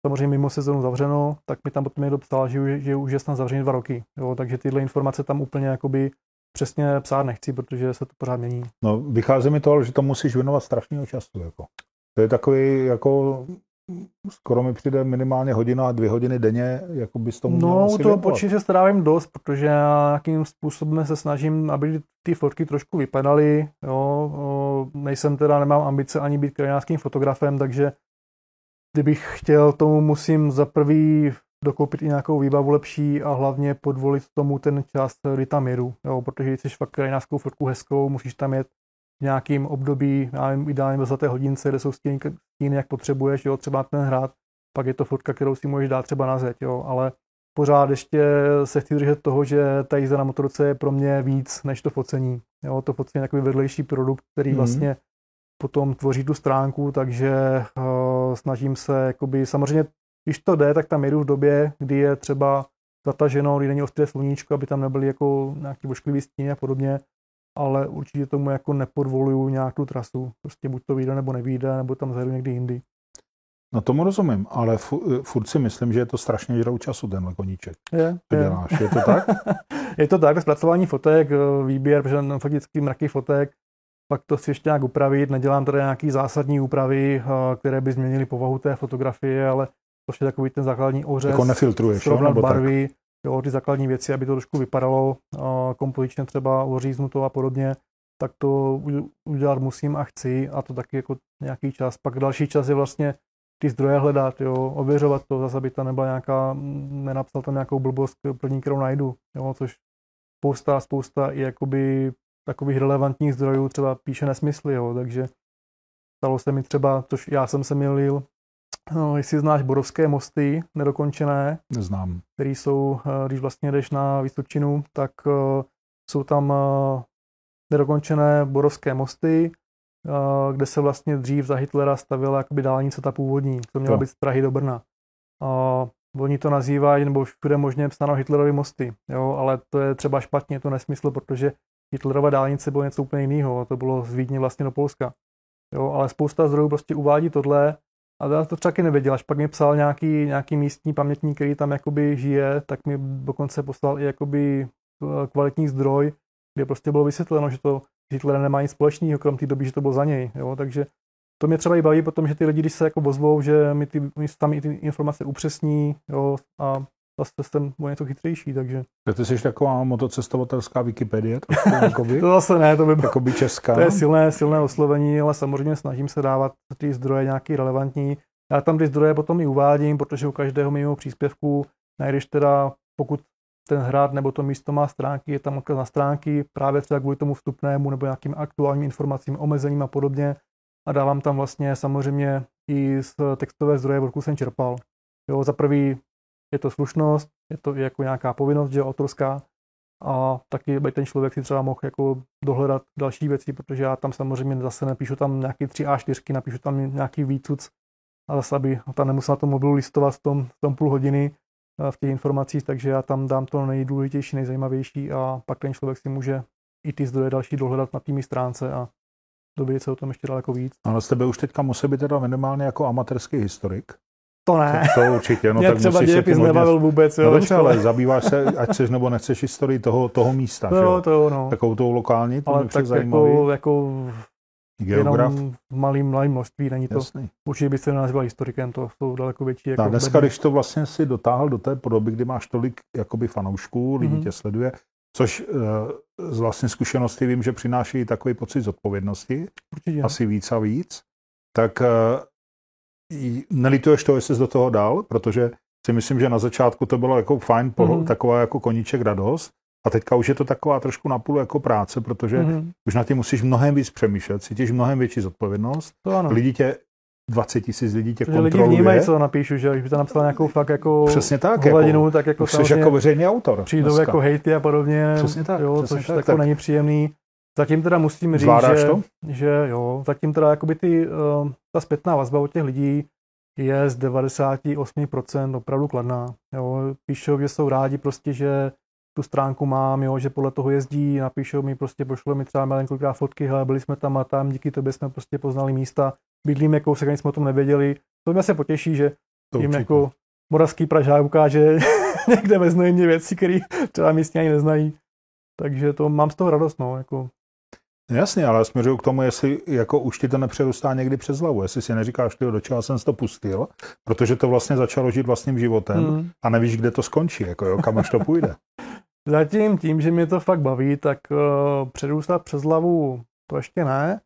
Samozřejmě mimo sezonu zavřeno, tak mi tam potom někdo psal, že, že už je snad zavřený dva roky. Jo, takže tyhle informace tam úplně jakoby přesně psát nechci, protože se to pořád mění. No, vychází mi to, že to musíš věnovat strašného času. Jako. To je takový jako skoro mi přijde minimálně hodina a dvě hodiny denně, jako bys tomu No, u toho počítače strávím dost, protože já nějakým způsobem se snažím, aby ty fotky trošku vypadaly, jo, nejsem teda, nemám ambice ani být krajinářským fotografem, takže kdybych chtěl, tomu musím za prvý dokoupit i nějakou výbavu lepší a hlavně podvolit tomu ten čas, kdy tam jedu, jo, protože když jsi fakt krajinářskou fotku hezkou, musíš tam jet v nějakým období, já nevím, ideálně ve zlaté hodince, kde jsou stíny, stíny jak potřebuješ, jo, třeba ten hrát, pak je to fotka, kterou si můžeš dát třeba na zeď, jo, ale pořád ještě se chci držet toho, že ta jízda na motorce je pro mě víc než to focení. Jo, to focení je takový vedlejší produkt, který mm. vlastně potom tvoří tu stránku, takže uh, snažím se, jakoby, samozřejmě, když to jde, tak tam jedu v době, kdy je třeba zataženo, kdy není ostré sluníčko, aby tam nebyly jako nějaký vošklivý stíny a podobně, ale určitě tomu jako nepodvoluju nějakou trasu. Prostě buď to vyjde nebo nevyjde, nebo tam zajedu někdy jindy. No tomu rozumím, ale furt si myslím, že je to strašně žrou času tenhle koníček. Je, je. děláš, je to tak? (laughs) je to tak, zpracování fotek, eh, výběr, protože mám fakticky mraky fotek, pak to si ještě nějak upravit, nedělám tady nějaký zásadní úpravy, eh, které by změnily povahu té fotografie, ale to je takový ten základní ořez. Jako nefiltruješ, jo? Nebo barvy, tak? Jo, ty základní věci, aby to trošku vypadalo kompozičně třeba oříznuto a podobně, tak to udělat musím a chci a to taky jako nějaký čas. Pak další čas je vlastně ty zdroje hledat, jo, ověřovat to, zase aby to nebyla nějaká, nenapsal tam nějakou blbost první, kterou najdu, jo, což spousta, spousta i jakoby takových relevantních zdrojů třeba píše nesmysly, jo, takže stalo se mi třeba, což já jsem se milil, No, jestli znáš Borovské mosty nedokončené. Neznám. Které jsou, eh, když vlastně jdeš na Vysočinu, tak uh, jsou tam uh, nedokončené Borovské mosty, kde se vlastně dřív za Hitlera stavila jakoby dálnice ta původní, to měla být z Prahy do Brna. Uh, oni to nazývají, nebo všude možně psáno Hitlerovy mosty, jo, ale to je třeba špatně, to nesmysl, protože Hitlerova dálnice bylo něco úplně jiného, to bylo z Vídně vlastně do Polska. Jo, ale spousta zdrojů prostě uvádí tohle, a já to taky nevěděl, až pak mi psal nějaký, nějaký místní pamětník, který tam jakoby žije, tak mi dokonce poslal i jakoby eh, kvalitní zdroj, kde prostě bylo vysvětleno, že to Hitler nemá nic společného, krom té doby, že to bylo za něj. Jo? Takže to mě třeba i baví potom, že ty lidi, když se jako vozvou, že mi ty, mi tam i ty informace upřesní jo? a zase jsem o něco chytřejší, takže... Ty jsi taková motocestovatelská Wikipedie? (laughs) to zase ne, to by bylo... Jakoby česká. To je silné, silné oslovení, ale samozřejmě snažím se dávat ty zdroje nějaký relevantní. Já tam ty zdroje potom i uvádím, protože u každého mimo příspěvku najdeš teda, pokud ten hrad nebo to místo má stránky, je tam odkaz na stránky, právě třeba kvůli tomu vstupnému nebo nějakým aktuálním informacím, omezením a podobně. A dávám tam vlastně samozřejmě i z textové zdroje, odkud jsem čerpal. Jo, za prvý je to slušnost, je to jako nějaká povinnost, že autorská, a taky by ten člověk si třeba mohl jako dohledat další věci, protože já tam samozřejmě zase napíšu tam nějaký 3 A4, napíšu tam nějaký výcuc a zase, aby tam nemusel na tom mobilu listovat v tom, v tom půl hodiny eh, v těch informacích, takže já tam dám to nejdůležitější, nejzajímavější a pak ten člověk si může i ty zdroje další dohledat na tými stránce a dovědět se o tom ještě daleko víc. Ale z tebe už teďka musí být teda minimálně jako amatérský historik. To ne. To, to určitě. No, Mě tak třeba dějepis nebavil vůbec. Jo, no dobře, ale zabýváš se, ať chceš nebo nechceš historii toho, toho místa. No, jo? to no. Takovou tou lokální, to ale tak jako, zajímavý. jako Geograf. Jenom v malým, malým množství, není to. Jasný. Určitě by se nazval historikem, to jsou daleko větší. Jako no, dneska, když to vlastně si dotáhl do té podoby, kdy máš tolik jakoby fanoušků, lidi mm-hmm. tě sleduje, což z vlastní zkušenosti vím, že přináší takový pocit zodpovědnosti, Určitě. asi víc a víc, tak nelituješ to, jestli jsi do toho dal, protože si myslím, že na začátku to bylo jako fajn, mm-hmm. taková jako koníček radost, a teďka už je to taková trošku napůl jako práce, protože mm-hmm. už na tím musíš mnohem víc přemýšlet, cítíš mnohem větší zodpovědnost. To ano. Lidi tě 20 tisíc lidí tě Protože kontroluje. Lidi vnímají, co napíšu, že když by to napsal nějakou fakt jako Přesně tak, hladinu, jako, tak jako už jsi jako veřejný autor. Přijdou dneska. jako hejty a podobně, přesně tak, jo, přesně což tak, tak, tak. není příjemný. Zatím teda musím říct, že, to? že jo, zatím teda jakoby ty, uh, ta zpětná vazba od těch lidí je z 98% opravdu kladná. Jo. Píšou, že jsou rádi prostě, že tu stránku mám, jo, že podle toho jezdí, napíšou mi, prostě pošlo mi třeba malinko fotky, hele, byli jsme tam a tam, díky tobě jsme prostě poznali místa, bydlíme kousek, ani jsme o tom nevěděli. To mě se potěší, že to jim jako moravský Pražák ukáže (laughs) někde ve věci, které třeba místně ani neznají. Takže to mám z toho radost, no, jako Jasně, ale směřuju k tomu, jestli jako už ti to nepřerůstá někdy přes hlavu, jestli si neříkáš, ty do čeho jsem to pustil, protože to vlastně začalo žít vlastním životem hmm. a nevíš, kde to skončí, jako jo, kam až to půjde. (laughs) Zatím tím, že mě to fakt baví, tak uh, přerůstat přes hlavu to ještě ne,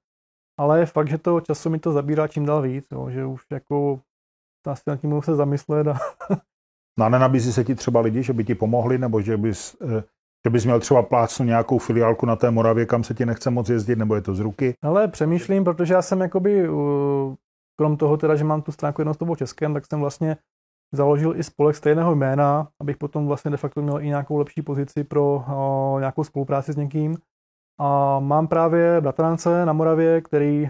ale je fakt, že to času mi to zabírá čím dál víc, jo, že už jako asi nad tím se zamyslet. A no a nenabízí se ti třeba lidi, že by ti pomohli, nebo že bys, eh, že bys měl třeba plácnu nějakou filiálku na té Moravě, kam se ti nechce moc jezdit, nebo je to z ruky? Ale přemýšlím, protože já jsem jakoby, krom toho teda, že mám tu stránku jednou s tobou českém, tak jsem vlastně založil i spolek stejného jména, abych potom vlastně de facto měl i nějakou lepší pozici pro nějakou spolupráci s někým. A mám právě bratrance na Moravě, který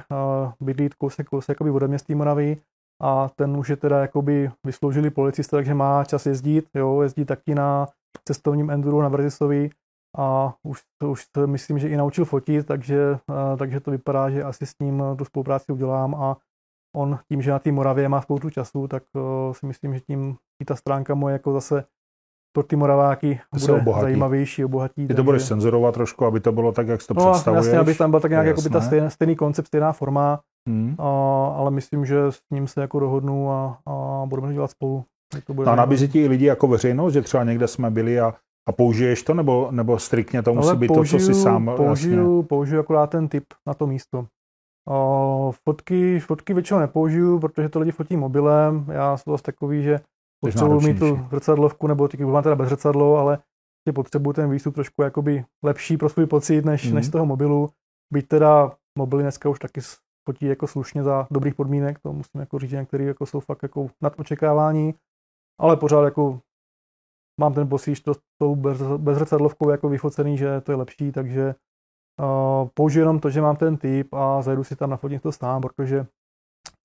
bydlí kousek, kousek jakoby ode mě z té Moravy a ten už je teda jakoby vysloužilý policista, takže má čas jezdit, jo, jezdí taky na cestovním enduru na Vrzisovi a už, to, už to myslím, že i naučil fotit, takže, a, takže to vypadá, že asi s ním tu spolupráci udělám a on tím, že na té Moravě má spoustu času, tak uh, si myslím, že tím i ta stránka moje jako zase pro ty Moraváky to bude obohatí. zajímavější, obohatí. Ty takže... to budeš cenzurovat trošku, aby to bylo tak, jak si to no, představuješ. Jasně, aby tam byl tak nějak jako by ta stejný, stejný koncept, stejná forma, hmm. a, ale myslím, že s ním se jako dohodnu a, a budeme dělat spolu. A nabízí ti i lidi jako veřejnost, že třeba někde jsme byli a, a použiješ to, nebo, nebo striktně to musí ale být použiju, to, co si sám použiju, jasně... použiju akorát ten typ na to místo. O, fotky, fotky většinou nepoužiju, protože to lidi fotí mobilem. Já jsem zase takový, že potřebuji mít tu zrcadlovku, nebo ty mám teda bez zrcadlo, ale tě potřebuji ten výstup trošku jakoby lepší pro svůj pocit, než, mm. než z toho mobilu. Byť teda mobily dneska už taky fotí jako slušně za dobrých podmínek, to musím jako říct, některý jako jsou fakt jako nad očekávání, ale pořád jako mám ten že to tou bez, zrcadlovkou jako vyfocený, že to je lepší, takže Uh, použiju jenom to, že mám ten typ a zajdu si tam nafotit to sám, protože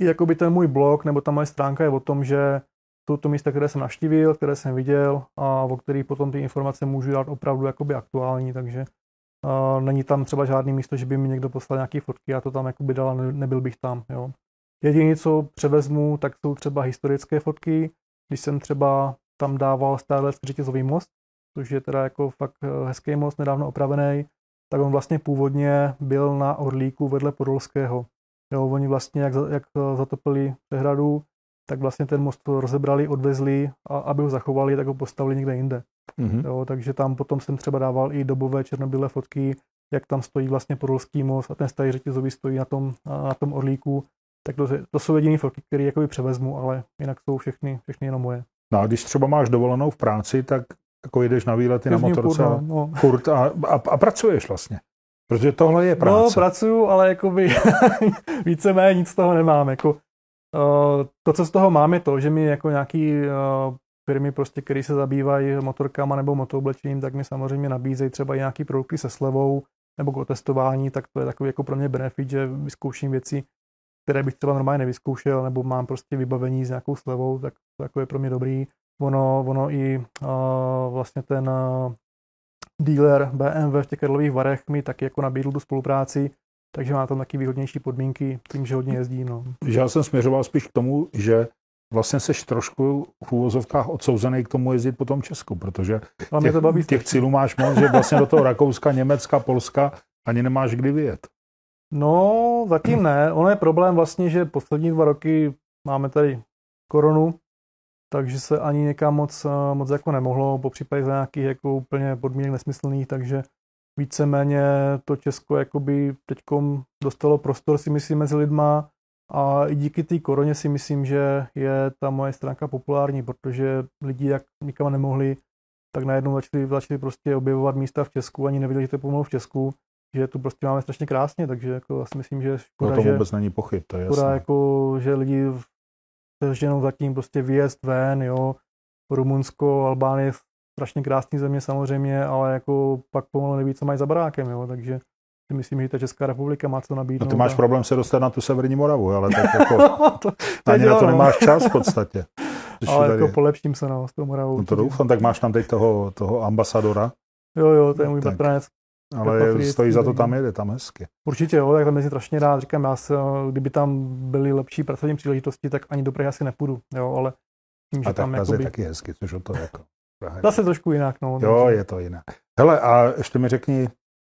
i jakoby ten můj blog nebo ta moje stránka je o tom, že jsou to místa, které jsem navštívil, které jsem viděl a o kterých potom ty informace můžu dát opravdu jakoby aktuální, takže uh, není tam třeba žádný místo, že by mi někdo poslal nějaké fotky, já to tam jakoby dal nebyl bych tam. Jo. Jediné, co převezmu, tak jsou třeba historické fotky, když jsem třeba tam dával stále řetězový most, což je teda jako fakt eh, hezký most, nedávno opravený, tak on vlastně původně byl na Orlíku vedle Podolského. Jo, oni vlastně, jak, jak zatopili přehradu, tak vlastně ten most rozebrali, odvezli a aby ho zachovali, tak ho postavili někde jinde. Mm-hmm. Jo, takže tam potom jsem třeba dával i dobové černobílé fotky, jak tam stojí vlastně Podolský most a ten starý řetězový stojí na tom, na tom Orlíku. Tak to, to jsou jediné fotky, které jakoby převezmu, ale jinak jsou všechny, všechny jenom moje. No a když třeba máš dovolenou v práci, tak jako jedeš na výlety na motorce furt, no, no. furt a, a, a pracuješ vlastně. Protože tohle je práce. No, pracuju, ale jakoby (laughs) víceméně nic z toho nemám. Jako, uh, to, co z toho mám, je to, že mi jako nějaký uh, firmy, prostě, které se zabývají motorkama nebo motooblečením, tak mi samozřejmě nabízejí třeba nějaký produkty se slevou nebo k otestování, tak to je takový jako pro mě benefit, že vyzkouším věci, které bych třeba normálně nevyzkoušel, nebo mám prostě vybavení s nějakou slevou, tak to jako je pro mě dobrý. Ono, ono i uh, vlastně ten uh, dealer BMW v těch kedlových varech mi taky jako nabídl tu spolupráci, takže má tam taky výhodnější podmínky tím, že hodně jezdí. No. Já jsem směřoval spíš k tomu, že vlastně seš trošku v úvozovkách odsouzený k tomu jezdit po tom Česku, protože těch, to baví těch cílů máš moc, že vlastně do toho Rakouska, Německa, Polska ani nemáš kdy vyjet. No, zatím ne. Ono je problém vlastně, že poslední dva roky máme tady koronu, takže se ani někam moc, moc jako nemohlo, po případě za nějakých jako úplně podmínek nesmyslných, takže víceméně to Česko jakoby teďkom dostalo prostor si myslím mezi lidma. A i díky té koroně si myslím, že je ta moje stránka populární, protože lidi jak nikam nemohli, tak najednou začali, začali prostě objevovat místa v Česku, ani nevěděli, že to je pomalu v Česku, že tu prostě máme strašně krásně, takže jako já si myslím, že škoda, no to vůbec že, není pochyb, to je škoda, jasné. jako, že lidi se ženou zatím prostě výjezd ven, jo, Rumunsko, Albánie, strašně krásný země samozřejmě, ale jako pak pomalu neví, co mají za barákem, jo, takže si myslím, že ta Česká republika má co nabídnout. No ty máš a... problém se dostat na tu severní Moravu, ale tak (laughs) jako to, ani dělá, na to no. nemáš čas v podstatě. (laughs) ale tady... jako polepším se no, s tou Moravou. No to doufám, tak máš tam teď toho, toho ambasadora. Jo, jo, to je můj bratranec. Ale stojí za to tam jede, tam hezky. Určitě jo, tak tam je strašně rád. Říkám, já se, kdyby tam byly lepší pracovní příležitosti, tak ani do Prahy asi nepůjdu, jo, ale tím, že a tam tak jakoby... je taky hezky, což o to jako... Praha Zase trošku jinak, no. Jo, takže... je to jinak. Hele, a ještě mi řekni,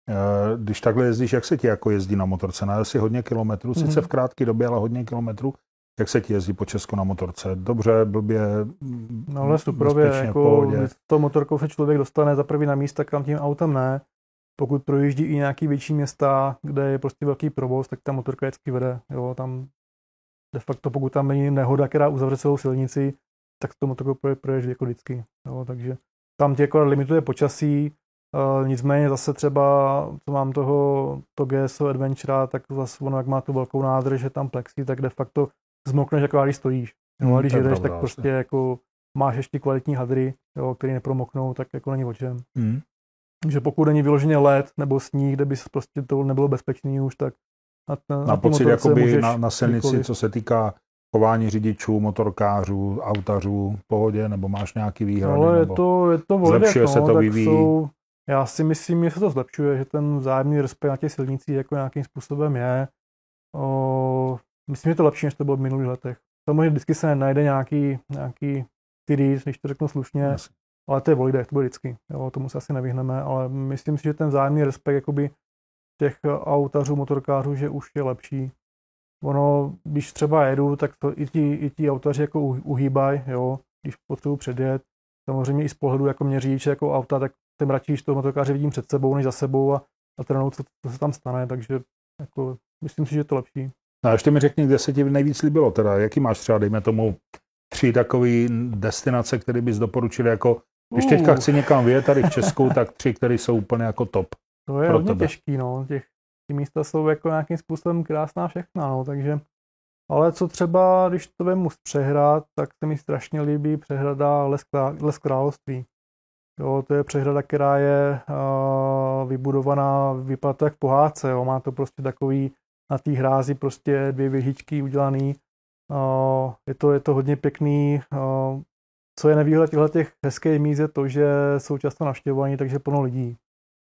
eh, když takhle jezdíš, jak se ti jako jezdí na motorce? Na si hodně kilometrů, sice mm-hmm. v krátké době, ale hodně kilometrů. Jak se ti jezdí po Česku na motorce? Dobře, blbě, No ale superově, jako to motorkou se člověk dostane za první na místa, kam tím autem ne. Pokud projíždí i nějaký větší města, kde je prostě velký provoz, tak ta motorka vždycky vede. Jo, tam de facto, pokud tam není nehoda, která uzavře celou silnici, tak to motorkou proježdí jako vždycky. Jo, takže tam tě jako limituje počasí, Uh, nicméně zase třeba, co mám toho, to GSO Adventure, tak zase ono, jak má tu velkou nádrž, že tam plexi, tak de facto zmokneš, jako když stojíš. No, hmm, a když jedeš, tak prostě jako máš ještě kvalitní hadry, jo, který nepromoknou, tak jako není o čem. Hmm. Takže pokud není vyloženě led nebo sníh, kde by prostě to nebylo bezpečný už, tak na, na, na pocit jakoby na, na silnici, kdykoliv. co se týká chování řidičů, motorkářů, autařů, v pohodě, nebo máš nějaký výhrady? Ale je to, je to volně, zlepšuje no, se to, vyvíjí? Jsou, já si myslím, že se to zlepšuje, že ten vzájemný respekt na těch silnicích jako nějakým způsobem je. O, myslím, že to lepší, než to bylo v minulých letech. Samozřejmě vždycky se najde nějaký, nějaký TD, když to řeknu slušně, yes. Ale to je volidech, to bude vždycky. Jo, tomu se asi nevyhneme, ale myslím si, že ten vzájemný respekt jakoby těch autařů, motorkářů, že už je lepší. Ono, když třeba jedu, tak to i ti, i ti autaři jako uhýbají, jo, když potřebuji předjet. Samozřejmě i z pohledu jako mě řidiče jako auta, tak jsem radši, když toho motorkáře vidím před sebou, než za sebou a, a trénout, co, co se tam stane, takže jako, myslím si, že je to lepší. No a ještě mi řekni, kde se ti nejvíc líbilo, teda jaký máš třeba, dejme tomu, tři takové destinace, které bys doporučil jako, když teďka chci někam vyjet tady v Česku, tak tři, které jsou úplně jako top. To je hodně tebe. těžký, no, těch ty místa jsou jako nějakým způsobem krásná všechna, no, takže ale co třeba, když to vemu z přehrad, tak se mi strašně líbí přehrada Les, Les království. Jo, to je přehrada, která je uh, vybudovaná, vypadá to jak v pohádce, jo, má to prostě takový na té hrázi prostě dvě věžičky udělaný. Uh, je, to, je to hodně pěkný. Uh, co je nevýhoda těchto těch hezkých míst je to, že jsou často navštěvovaní, takže plno lidí.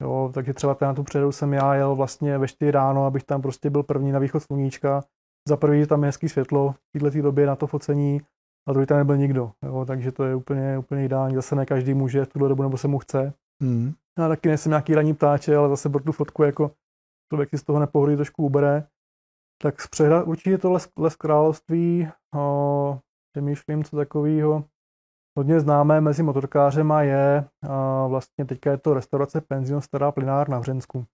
Jo, takže třeba na tu předu jsem já jel vlastně ve 4 ráno, abych tam prostě byl první na východ sluníčka. Za první tam je hezký světlo v této době na to focení a druhý tam nebyl nikdo. Jo, takže to je úplně, úplně ideální. Zase ne každý může v tuhle dobu nebo se mu chce. Mm. Já taky nejsem nějaký ranní ptáče, ale zase pro tu fotku jako člověk si z toho nepohodlí trošku ubere. Tak z přehra, určitě to les, les království, o, přemýšlím, co takového hodně známé mezi motorkářema je a vlastně teďka je to restaurace Penzion Stará Plinár na Vřensku.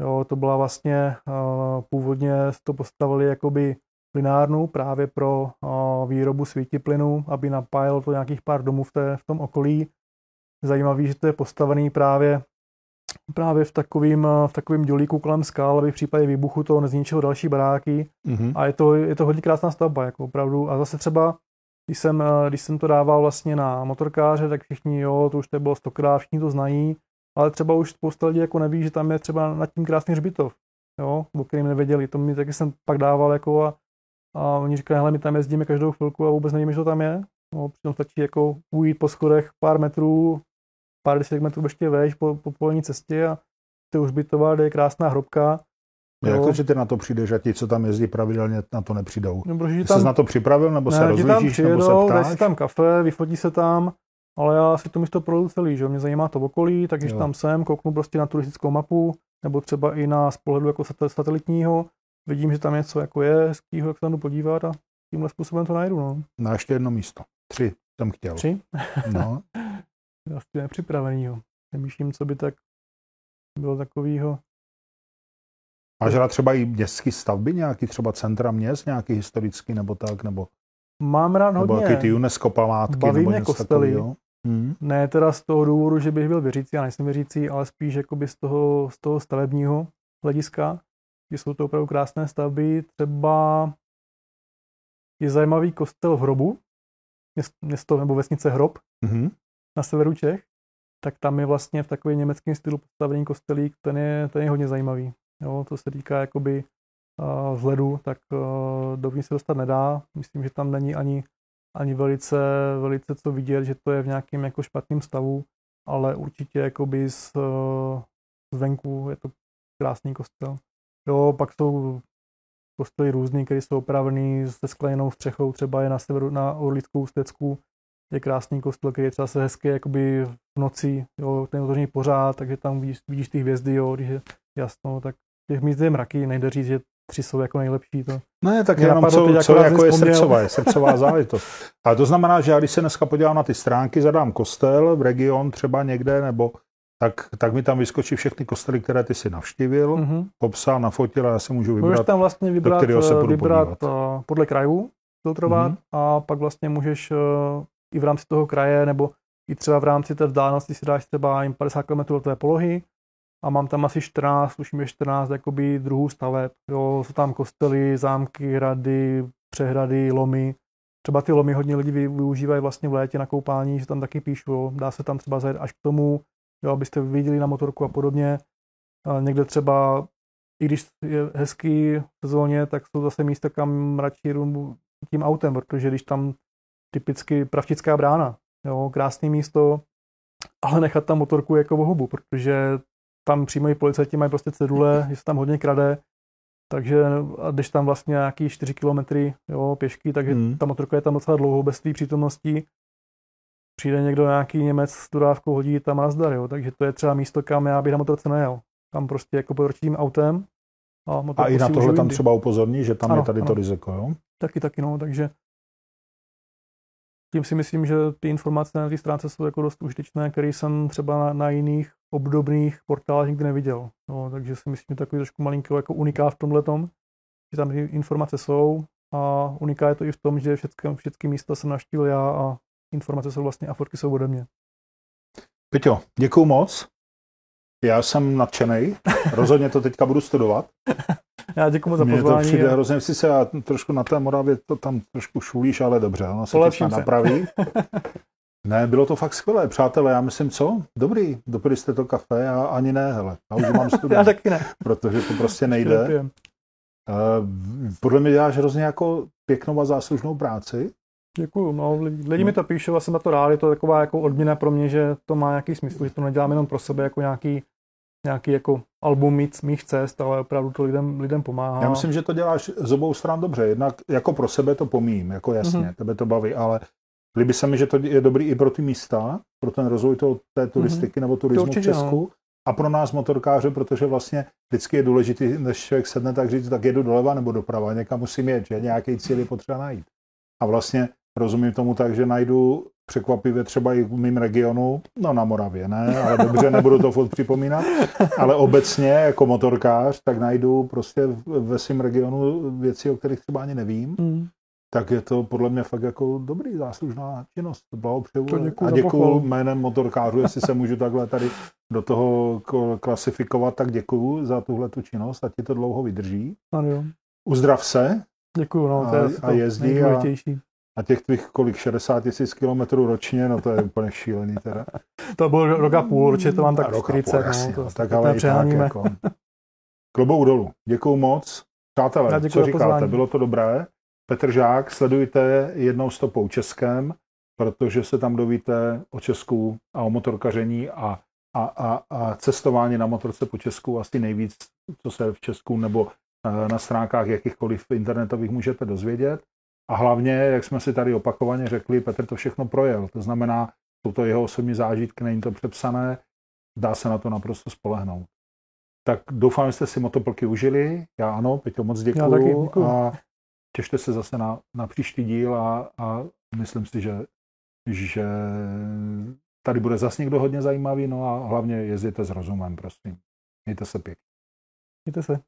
Jo, to byla vlastně, původně to postavili jakoby plinárnu právě pro výrobu plynu, aby napájelo to nějakých pár domů v, té, v tom okolí. Zajímavý, že to je postavený právě právě v takovým, v takovým dělíku kolem skal, aby v případě výbuchu to nezničilo další baráky. Mm-hmm. A je to, je to hodně krásná stavba, jako opravdu. A zase třeba když jsem, eh, když jsem to dával vlastně na motorkáře, tak všichni, jo, to už to bylo stokrát, všichni to znají, ale třeba už spousta lidí jako neví, že tam je třeba nad tím krásný hřbitov, jo, o kterým nevěděli. To mi taky jsem pak dával jako a, a oni říkali, hele, my tam jezdíme každou chvilku a vůbec nevíme, že to tam je. No, přitom stačí jako ujít po schodech pár metrů, pár desítek metrů ještě vejš po, po polní cestě a to už bytová, kde je krásná hrobka jak to, že ty na to přijdeš a ti, co tam jezdí pravidelně, na to nepřijdou? No, že tam, Jsi na to připravil, nebo ne, se rozlížíš, nebo se ptáš? si tam kafe, vyfotí se tam, ale já si to místo projdu celý, že mě zajímá to okolí, tak když jo. tam jsem, kouknu prostě na turistickou mapu, nebo třeba i na z pohledu jako satelitního, vidím, že tam něco jako je hezkýho, jak se tam jdu podívat a tímhle způsobem to najdu. No. Na ještě jedno místo. Tři jsem chtěl. Tři? No. (laughs) Asi nepřipravenýho. Nemýšlím, co by tak bylo takového. Máš rád třeba i městské stavby, nějaký třeba centra měst, nějaký historický nebo tak, nebo Mám rád nebo hodně. jaký ty UNESCO památky, Baví nebo mě něco kostely. takového. Hmm. Ne teda z toho důvodu, že bych byl věřící, já nejsem věřící, ale spíš jakoby z toho, z toho stavebního hlediska, že jsou to opravdu krásné stavby. Třeba je zajímavý kostel v Hrobu, měst- město nebo vesnice Hrob Mhm. na severu Čech, tak tam je vlastně v takovém německém stylu postavený kostelík, ten je, ten je hodně zajímavý. Jo, to se týká jakoby uh, vzhledu, tak uh, do ní se dostat nedá. Myslím, že tam není ani, ani velice, velice co vidět, že to je v nějakém jako špatném stavu, ale určitě jakoby z, uh, zvenku je to krásný kostel. Jo, pak jsou kostely různý, které jsou opravený se skleněnou střechou, třeba je na severu, na Orlickou ústecku, je krásný kostel, který je třeba se hezky jakoby v noci, jo, ten otevřený pořád, takže tam vidíš, vidíš ty hvězdy, jo, když je jasno, tak těch míst je mraky, nejde říct, že tři jsou jako nejlepší. To. Ne, tak jenom napadlo co, co jako je srdcová, je srdcová záležitost. Ale to znamená, že já když se dneska podívám na ty stránky, zadám kostel v region třeba někde, nebo tak, tak mi tam vyskočí všechny kostely, které ty si navštívil, Mhm. popsal, nafotil a já si můžu Můžeš vybrat. tam vlastně vybrat, kterého se eh, budu vybrat podívat. eh, podle krajů, filtrovat Mhm. a pak vlastně můžeš eh, i v rámci toho kraje nebo i třeba v rámci té vzdálenosti si dáš třeba jim 50 km od té polohy a mám tam asi 14, tuším je 14 jakoby druhů staveb. Jo, jsou tam kostely, zámky, hrady, přehrady, lomy. Třeba ty lomy hodně lidí vy- využívají vlastně v létě na koupání, že tam taky píšou. Dá se tam třeba zajet až k tomu, jo, abyste viděli na motorku a podobně. A někde třeba, i když je hezký v sezóně, tak jsou zase místa, kam radši jdu tím autem, protože když tam typicky pravčická brána, jo, krásné místo, ale nechat tam motorku jako vohubu, protože tam přímo i policajti mají prostě cedule, (laughs) že se tam hodně krade, takže a když tam vlastně nějaký 4 kilometry jo, pěšky, takže Hmm. ta motorka je tam docela dlouho bez té přítomnosti. Přijde někdo nějaký Němec s dodávkou, hodí tam nazdar, jo, takže to je třeba místo, kam já bych na motorce nejel. Tam prostě jako potočí tím autem. A, A i na tohle tam třeba upozorní, že tam Ano, je tady to ano. riziko, jo? Taky, taky, no, takže tím si myslím, že ty informace na té stránce jsou jako dost užitečné, které jsem třeba na, na jiných obdobných portálech nikdy neviděl. No, takže si myslím, že takový trošku malinký jako uniká v tomhle že tam ty informace jsou a uniká je to i v tom, že všechny, všechny místa jsem navštívil já a informace jsou vlastně a fotky jsou ode mě. Peťo, děkuju moc. Já jsem nadšený. Rozhodně to teďka budu studovat. (laughs) (laughs) Já děkuji moc za Mně to pozvání. přijde a- hrozně, sice já trošku na té Moravě to tam trošku šulíš, ale dobře, ono se to se. napraví. (laughs) Ne, bylo to fakt skvělé, přátelé, já myslím, co? Dobrý, dopili jste to kafe a ani ne, hele, já už mám (laughs) Já studovat, taky ne. protože to prostě nejde. Eh, Podle mě děláš hrozně jako pěknou a záslužnou práci. Děkuju, no, lidi, lidi mi to píšou a jsem na to rád, je to taková jako odměna pro mě, že to má nějaký smysl, že to nedělám jenom pro sebe jako nějaký, nějaký jako album mých, mých cest, ale opravdu to lidem, lidem pomáhá. Já myslím, že to děláš z obou stran dobře. Jednak jako pro sebe to pomím, jako jasně, Mhm. mm-hmm. tebe to baví, ale líbí se mi, že to je dobrý i pro ty místa, pro ten rozvoj toho, té turistiky mm-hmm. nebo turismu v určitě, no. Česku. A pro nás motorkáře, protože vlastně vždycky je důležité, než člověk sedne, tak říct, tak jedu doleva nebo doprava, někam musím jet, že nějaký cíl je potřeba najít. A vlastně rozumím tomu tak, že najdu překvapivě třeba i v mém regionu, no na Moravě, ne, ale dobře, nebudu to furt připomínat, ale obecně jako motorkář, tak najdu prostě ve svém regionu věci, o kterých třeba ani nevím, Hmm. tak je to podle mě fakt jako dobrý záslužná činnost. Blahopřeju. To děkuju a děkuju jménem motorkářů, jestli se můžu takhle tady do toho ko- klasifikovat, tak děkuju za tuhle tu činnost a ti to dlouho vydrží. Ano. Uzdrav se Děkuju, no, to A- je a to jezdí a-. a těch tvých kolik 60 tisíc kilometrů ročně, no to je úplně šílený teda. To byl rok a půl, určitě to mám tak A rok a 40, půl, no, jasně, to, no, tak to ale i tak jako. Klobouk dolů. Děkuju moc. Přátelé, co říkáte? pozvání. Bylo to dobré? Petr Žák, sledujte jednou stopou Českem, protože se tam dovíte o Česku a o motorkaření a, a, a, a cestování na motorce po Česku asi nejvíc, co se v Česku nebo eh, na stránkách jakýchkoliv internetových můžete dozvědět. A hlavně, jak jsme si tady opakovaně řekli, Petr to všechno projel. To znamená, jsou to jeho osobní zážitky, není to přepsané, dá se na to naprosto spolehnout. Tak doufám, že jste si motoplky užili. Já ano, Peťo, moc taky děkuju. děkuju. a těšte se zase na, na příští díl a, a myslím si, že že tady bude zase někdo hodně zajímavý, no a hlavně jezděte s rozumem, prosím. Mějte se pěkně. Mějte se.